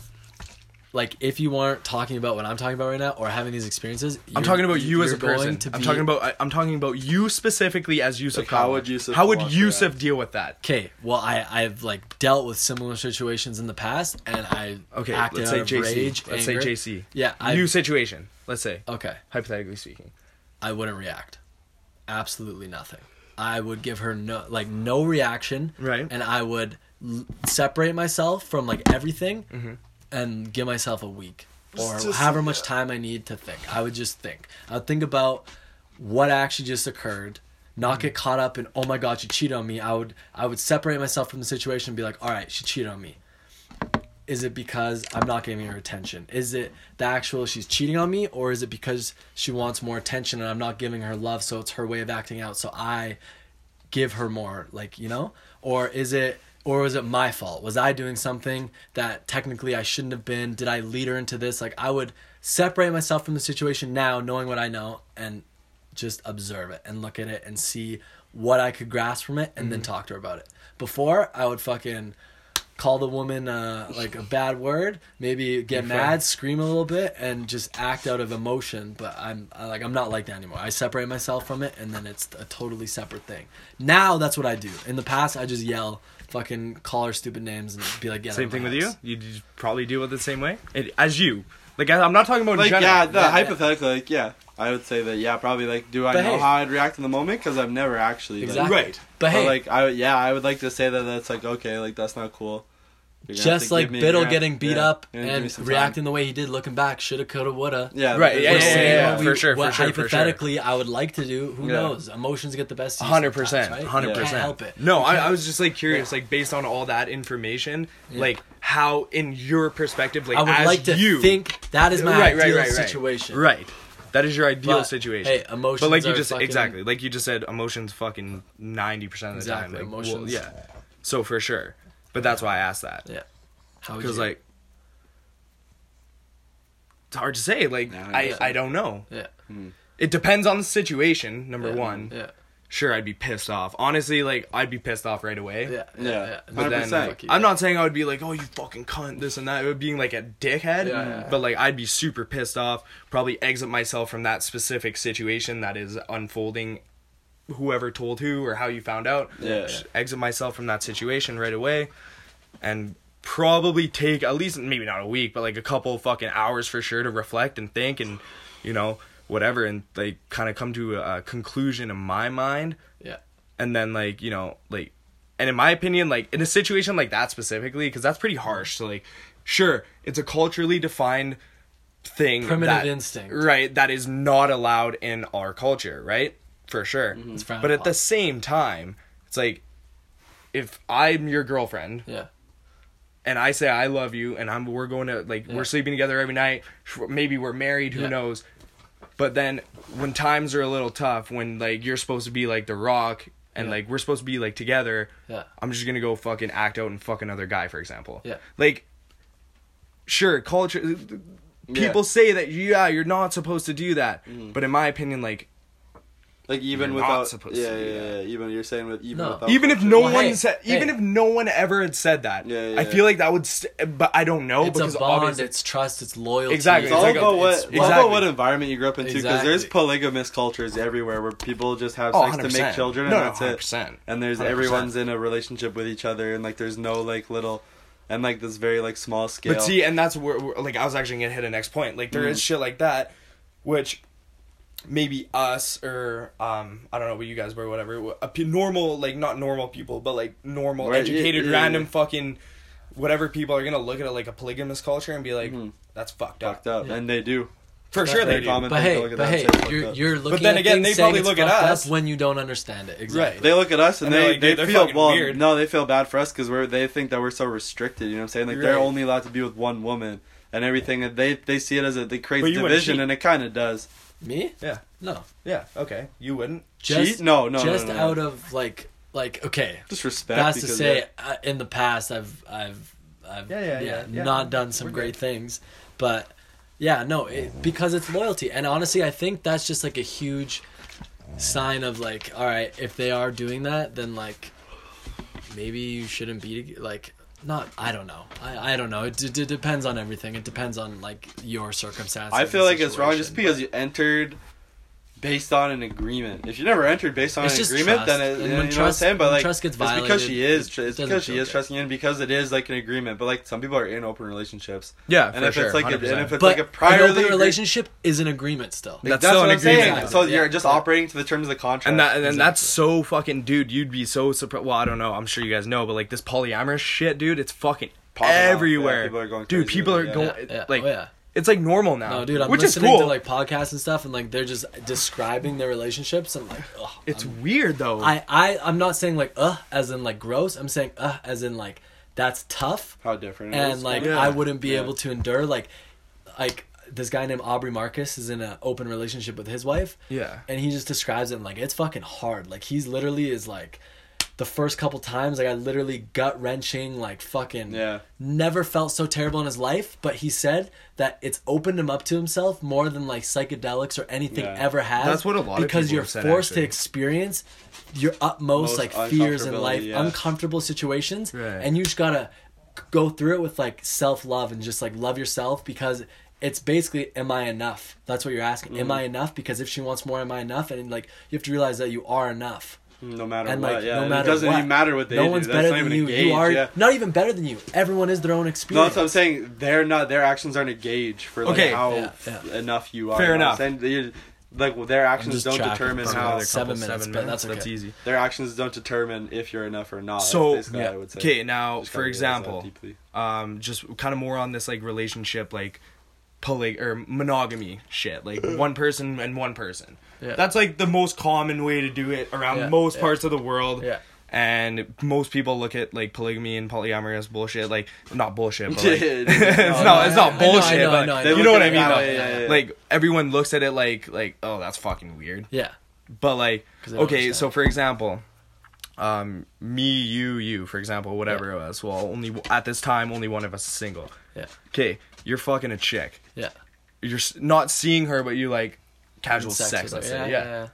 like if you aren't talking about what I'm talking about right now or having these experiences, I'm talking about you as a person. to I'm talking about I- I'm talking about you specifically as Yusuf. Like, how Khan. would Yusuf How would Yusuf react? deal with that? Okay, well, I I've like dealt with similar situations in the past, and I Okay, acted let's out say of JC. rage. let's anger. say JC. Yeah, I New situation. Let's say okay. hypothetically speaking. I wouldn't react. Absolutely nothing. I would give her no like no reaction. Right. And I would l- separate myself from like everything Mm-hmm. And give myself a week or Just- however much time I need to think. I would just think. I would think about what actually just occurred. Not Mm-hmm. get caught up in oh my god she cheated on me. I would I would separate myself from the situation and be like all right she cheated on me. Is it because I'm not giving her attention? Is it the actual she's cheating on me, or is it because she wants more attention and I'm not giving her love, so it's her way of acting out, so I give her more, like you know? Or is it, or was it my fault? Was I doing something that technically I shouldn't have been? Did I lead her into this? Like I would separate myself from the situation now, knowing what I know, and just observe it and look at it and see what I could grasp from it, and Mm-hmm. then talk to her about it. Before I would fucking call the woman uh, like a bad word, maybe get mad, scream a little bit, and just act out of emotion. But I'm I, like I'm not like that anymore. I separate myself from it, and then it's a totally separate thing. Now that's what I do. In the past, I just yell, fucking call her stupid names, and be like, get out Same thing with you. house. You would probably deal with it the same way it, as you. Like I, I'm not talking about in like general. yeah, the Yeah, yeah. like yeah, I would say that yeah, probably like do I But know hey. how I'd react in the moment because I've never actually like, Exactly. Right. But But hey, like I yeah, I would like to say that that's like okay, like that's not cool. You're gonna have just like give me- Biddle getting beat yeah, up you're gonna give me and some time. reacting the way he did, looking back, shoulda, coulda, woulda. Yeah, Right, because yeah, We're we're yeah, yeah, what for sure, what for sure, for sure. hypothetically I would like to do. Who Yeah. knows? Emotions get the best. Hundred percent. hundred You can't percent. help it. No, I, I was just like curious, like based on all that information, like how in your perspective, like I would as like to you, think that is my right, right, ideal right, right, situation. right. That is your ideal But, situation. Hey, emotions. but like you are just fucking- exactly, like you just said, emotions fucking ninety percent of the Exactly, time. Like, well, emotions. yeah. So for sure, but that's why I asked that Yeah. How because you- like it's hard to say. Like Yeah, I, yeah. I don't know. yeah, It depends on the situation. Number yeah, one, Yeah. sure I'd be pissed off. Honestly, like I'd be pissed off right away. Yeah, Yeah. yeah, yeah. But then 100%. Fuck you. I'm not saying I would be like, oh, you fucking cunt, this and that, It would be being like a dickhead. Yeah, yeah. But like, I'd be super pissed off. Probably exit myself from that specific situation that is unfolding. Whoever told who or how you found out. Yeah. Just Exit myself from that situation right away, and probably take at least maybe not a week, but like a couple fucking hours for sure to reflect and think and you know whatever and like kind of come to a, conclusion in my mind Yeah. and then like you know like and in my opinion like in a situation like that specifically because that's pretty harsh so like sure it's a culturally defined thing Primitive that- instinct. right that is not allowed in our culture right for sure It's frowned but at the same time it's like if i'm your girlfriend Yeah. and I say I love you, and I'm we're going to like Yeah. we're sleeping together every night. Maybe we're married, who Yeah. knows? But then when times are a little tough, when like you're supposed to be like the rock, and Yeah. like we're supposed to be like together, Yeah. I'm just gonna go fucking act out and fuck another guy, for example. Yeah. Like, sure, culture. People Yeah. say that yeah, you're not supposed to do that, Mm. but in my opinion, like Like even You're not without supposed yeah, to do yeah, that. yeah, even you're saying with even No. without even if no Well, one hey, said, even if no one ever had said that, Yeah, yeah, I feel like that would. St- but I don't know It's because a bond. It's trust. It's loyalty. Exactly, It's all like a- about what it's- it's all exactly. about what environment you grew up into because there's polygamous cultures everywhere where people just have Oh, sex to make children No, and no, that's it. 100%. And there's 100%. everyone's in a relationship with each other and like there's no like little and like this very like small scale. But see, and that's where, where- like I was actually gonna hit a next point. Like there is Mm. shit like that, which maybe us or um I don't know what you guys were, whatever. A normal, like not normal people, but like normal, Right, educated, yeah, random yeah. fucking whatever people are gonna look at it like a polygamous culture and be like, Mhm. that's fucked, fucked up. up, and they do. For That's sure they very do. common. But thing to hey, look at but that and hey, say it's fucked you're up. you're looking. But then at again, they probably look at us. when you don't understand it. Exactly. They look at us and, And they're they, like, they feel well. weird. No, they feel bad for us because we're they think that we're so restricted. You know what I'm saying? Like they're only allowed to be with one woman and everything. And they they see it as a they create But you wouldn't division, and it kind of does. Me? Yeah. No. Yeah. Okay. You wouldn't. Just, Cheat? No, no, no, Just no, no. out of like like okay. Just respect. That's to say, uh, in the past, I've I've I've Yeah, yeah, yeah, yeah. not done some We're great good. things, but yeah, no, it, because it's loyalty, and honestly, I think that's just like a huge sign of like, all right, if they are doing that, then like maybe you shouldn't be like. Not, I don't know. I, I don't know. It, d- d- depends on everything. It depends on like your circumstances. I feel like it's wrong just because you entered based on an agreement. If you never entered based on It's an agreement, trust. then it, And you know what I'm saying. But like, trust gets it's because she is. it It's because she is good. trusting you, and because it is like an agreement. But like some people are in open relationships, Yeah. and if it's like, a, and if it's but like a prior an open relationship is an agreement still. That's that's, still what an I'm saying. agreement. So Yeah. you're just Yeah. operating to the terms of the contract. and that and that's so fucking dude you'd be so surprised well i don't know i'm sure you guys know but like this polyamorous shit dude it's fucking Popping off. Yeah, everywhere people are going dude people are going Yeah, yeah. like Oh, yeah. It's like normal now No, dude, I'm which is listening cool to like podcasts and stuff, and like they're just describing their relationships, and like, ugh, it's I'm- weird though I, I, I'm not saying like, uh, as in like gross. I'm saying, uh, as in like that's tough, how different. and is. like Yeah. I wouldn't be Yeah. able to endure like, like this guy named Aubrey Marcus is in an open relationship with his wife, yeah and he just describes it and, like it's fucking hard. Like he's literally is like. The first couple times, like I literally gut wrenching, like fucking Yeah. never felt so terrible in his life, but he said that it's opened him up to himself more than like psychedelics or anything Yeah. ever has. That's what a lot of because you're have said, forced to experience your utmost Most like fears in life, yeah. uncomfortable situations, Right. and you just gotta go through it with like self love and just like love yourself because it's basically am I enough? That's what you're asking. Mm-hmm. Am I enough? Because if she wants more, am I enough? And like you have to realize that you are enough no matter and what, like yeah, no matter it doesn't what, even matter what they no do. one's That's better not than you. gauge, you are yeah. not even better than you. Everyone is their own No, experience. that's what I'm saying. They're not. Their actions aren't a gauge for like Okay. how Yeah, yeah. enough you are. Fair enough. what I'm saying? They- like their actions just don't determine for how another Seven minutes, but that's that's okay. easy their actions don't determine if you're enough or not. so yeah. I would say. okay now Just for gotta realize that example um just kind of more on this like relationship like poly or monogamy shit like one person and one person Yeah. that's like the most common way to do it around Yeah, most yeah. parts of the world Yeah. and most people look at like polygamy and polyamory as bullshit like not bullshit but like, it's no, not it's not I know, I bullshit know, I but know, I you know what I mean way, yeah, yeah. like everyone looks at it like like oh that's fucking weird Yeah. but like okay understand. so for example um me you you for example whatever it was well only at this time only one of us is single Yeah. okay you're fucking a chick Yeah. you're not seeing her but you like casual Sex sex, let's say yeah, yeah.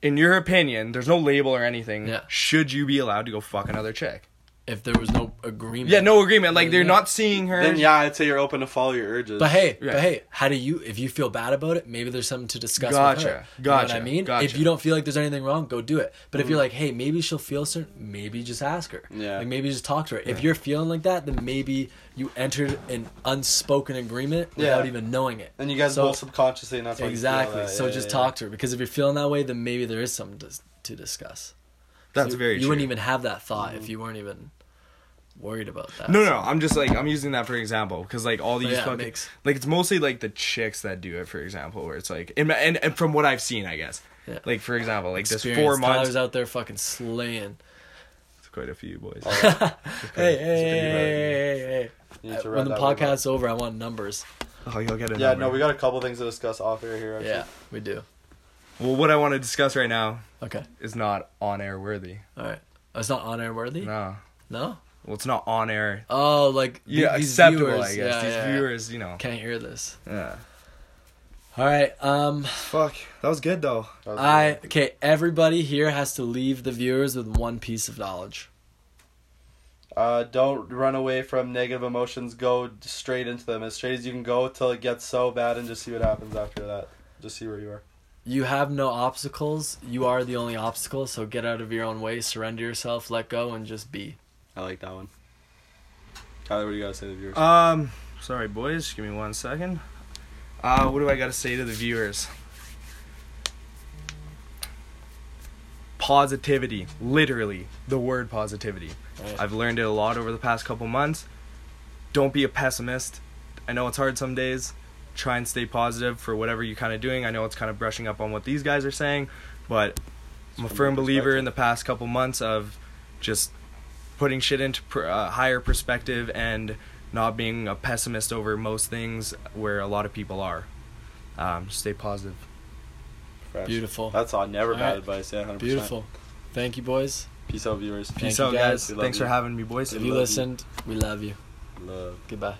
in your opinion, there's no label or anything. Yeah. Should you be allowed to go fuck another chick? If there was no agreement. Yeah, no agreement. Like they're not seeing her. Then yeah, I'd say you're open to follow your urges. But hey, Right. but hey, how do you? If you feel bad about it, maybe there's something to discuss. Gotcha, With her. You know what I mean, gotcha. if you don't feel like there's anything wrong, go do it. But if mm-hmm. you're like, hey, maybe she'll feel certain, maybe just ask her. Yeah. Like maybe just talk to her. If you're feeling like that, then maybe you entered an unspoken agreement without Yeah. even knowing it. and you guys So- both subconsciously, and that's why you feel Exactly. that. So Yeah, just yeah, talk to her because if you're feeling that way, then maybe there is something to, to discuss. That's you, very You true. wouldn't even have that thought if mm-hmm. you weren't even worried about that. No, no, I'm just like I'm using that for example because like all these yeah, fucking makes- like it's mostly like the chicks that do it for example where it's like and and, and from what I've seen I guess Yeah. like for example like this four months Tyler's out there fucking slaying. It's quite a few boys. Oh, hey, hey, hey, hey, hey, hey. You need to When the podcast's over, I want numbers. Oh, you'll get it. Yeah, no, we got a couple things to discuss off air here. Actually. Yeah, we do. Well, what I want to discuss right now Okay. is not on air worthy. All right. Oh, it's not on air worthy. No, No. well, it's not on air. Oh, like th- Yeah, these acceptable, viewers. I guess. Yeah, These yeah, yeah. viewers, you know. can't hear this. Yeah. All right. Um, Fuck, that was good though. That was I good. okay. Everybody here has to leave the viewers with one piece of knowledge. Uh, don't run away from negative emotions. Go straight into them as straight as you can go till it gets so bad, and just see what happens after that. Just see where you are. You have no obstacles. You are the only obstacle. So get out of your own way. Surrender yourself. Let go, and just be. I like that one. Tyler, what do you gotta say to the viewers? Um, sorry, boys. Give me one second. Uh, what do I got to say to the viewers? Positivity, literally the word positivity. Right. I've learned it a lot over the past couple months. Don't be a pessimist. I know it's hard some days. Try and stay positive for whatever you're kind of doing. I know it's kind of brushing up on what these guys are saying, but I'm a firm believer in the past couple months of just putting shit into pr- uh, higher perspective and not being a pessimist over most things where a lot of people are. Um, stay positive. Fresh. Beautiful. That's all. Never All bad right. advice. Yeah, hundred Beautiful. Thank you, boys. Peace out, viewers. Thank Peace you, out, guys. guys. We love Thanks you. for having me, boys. If We you love you. listened, we love you. Love. Goodbye.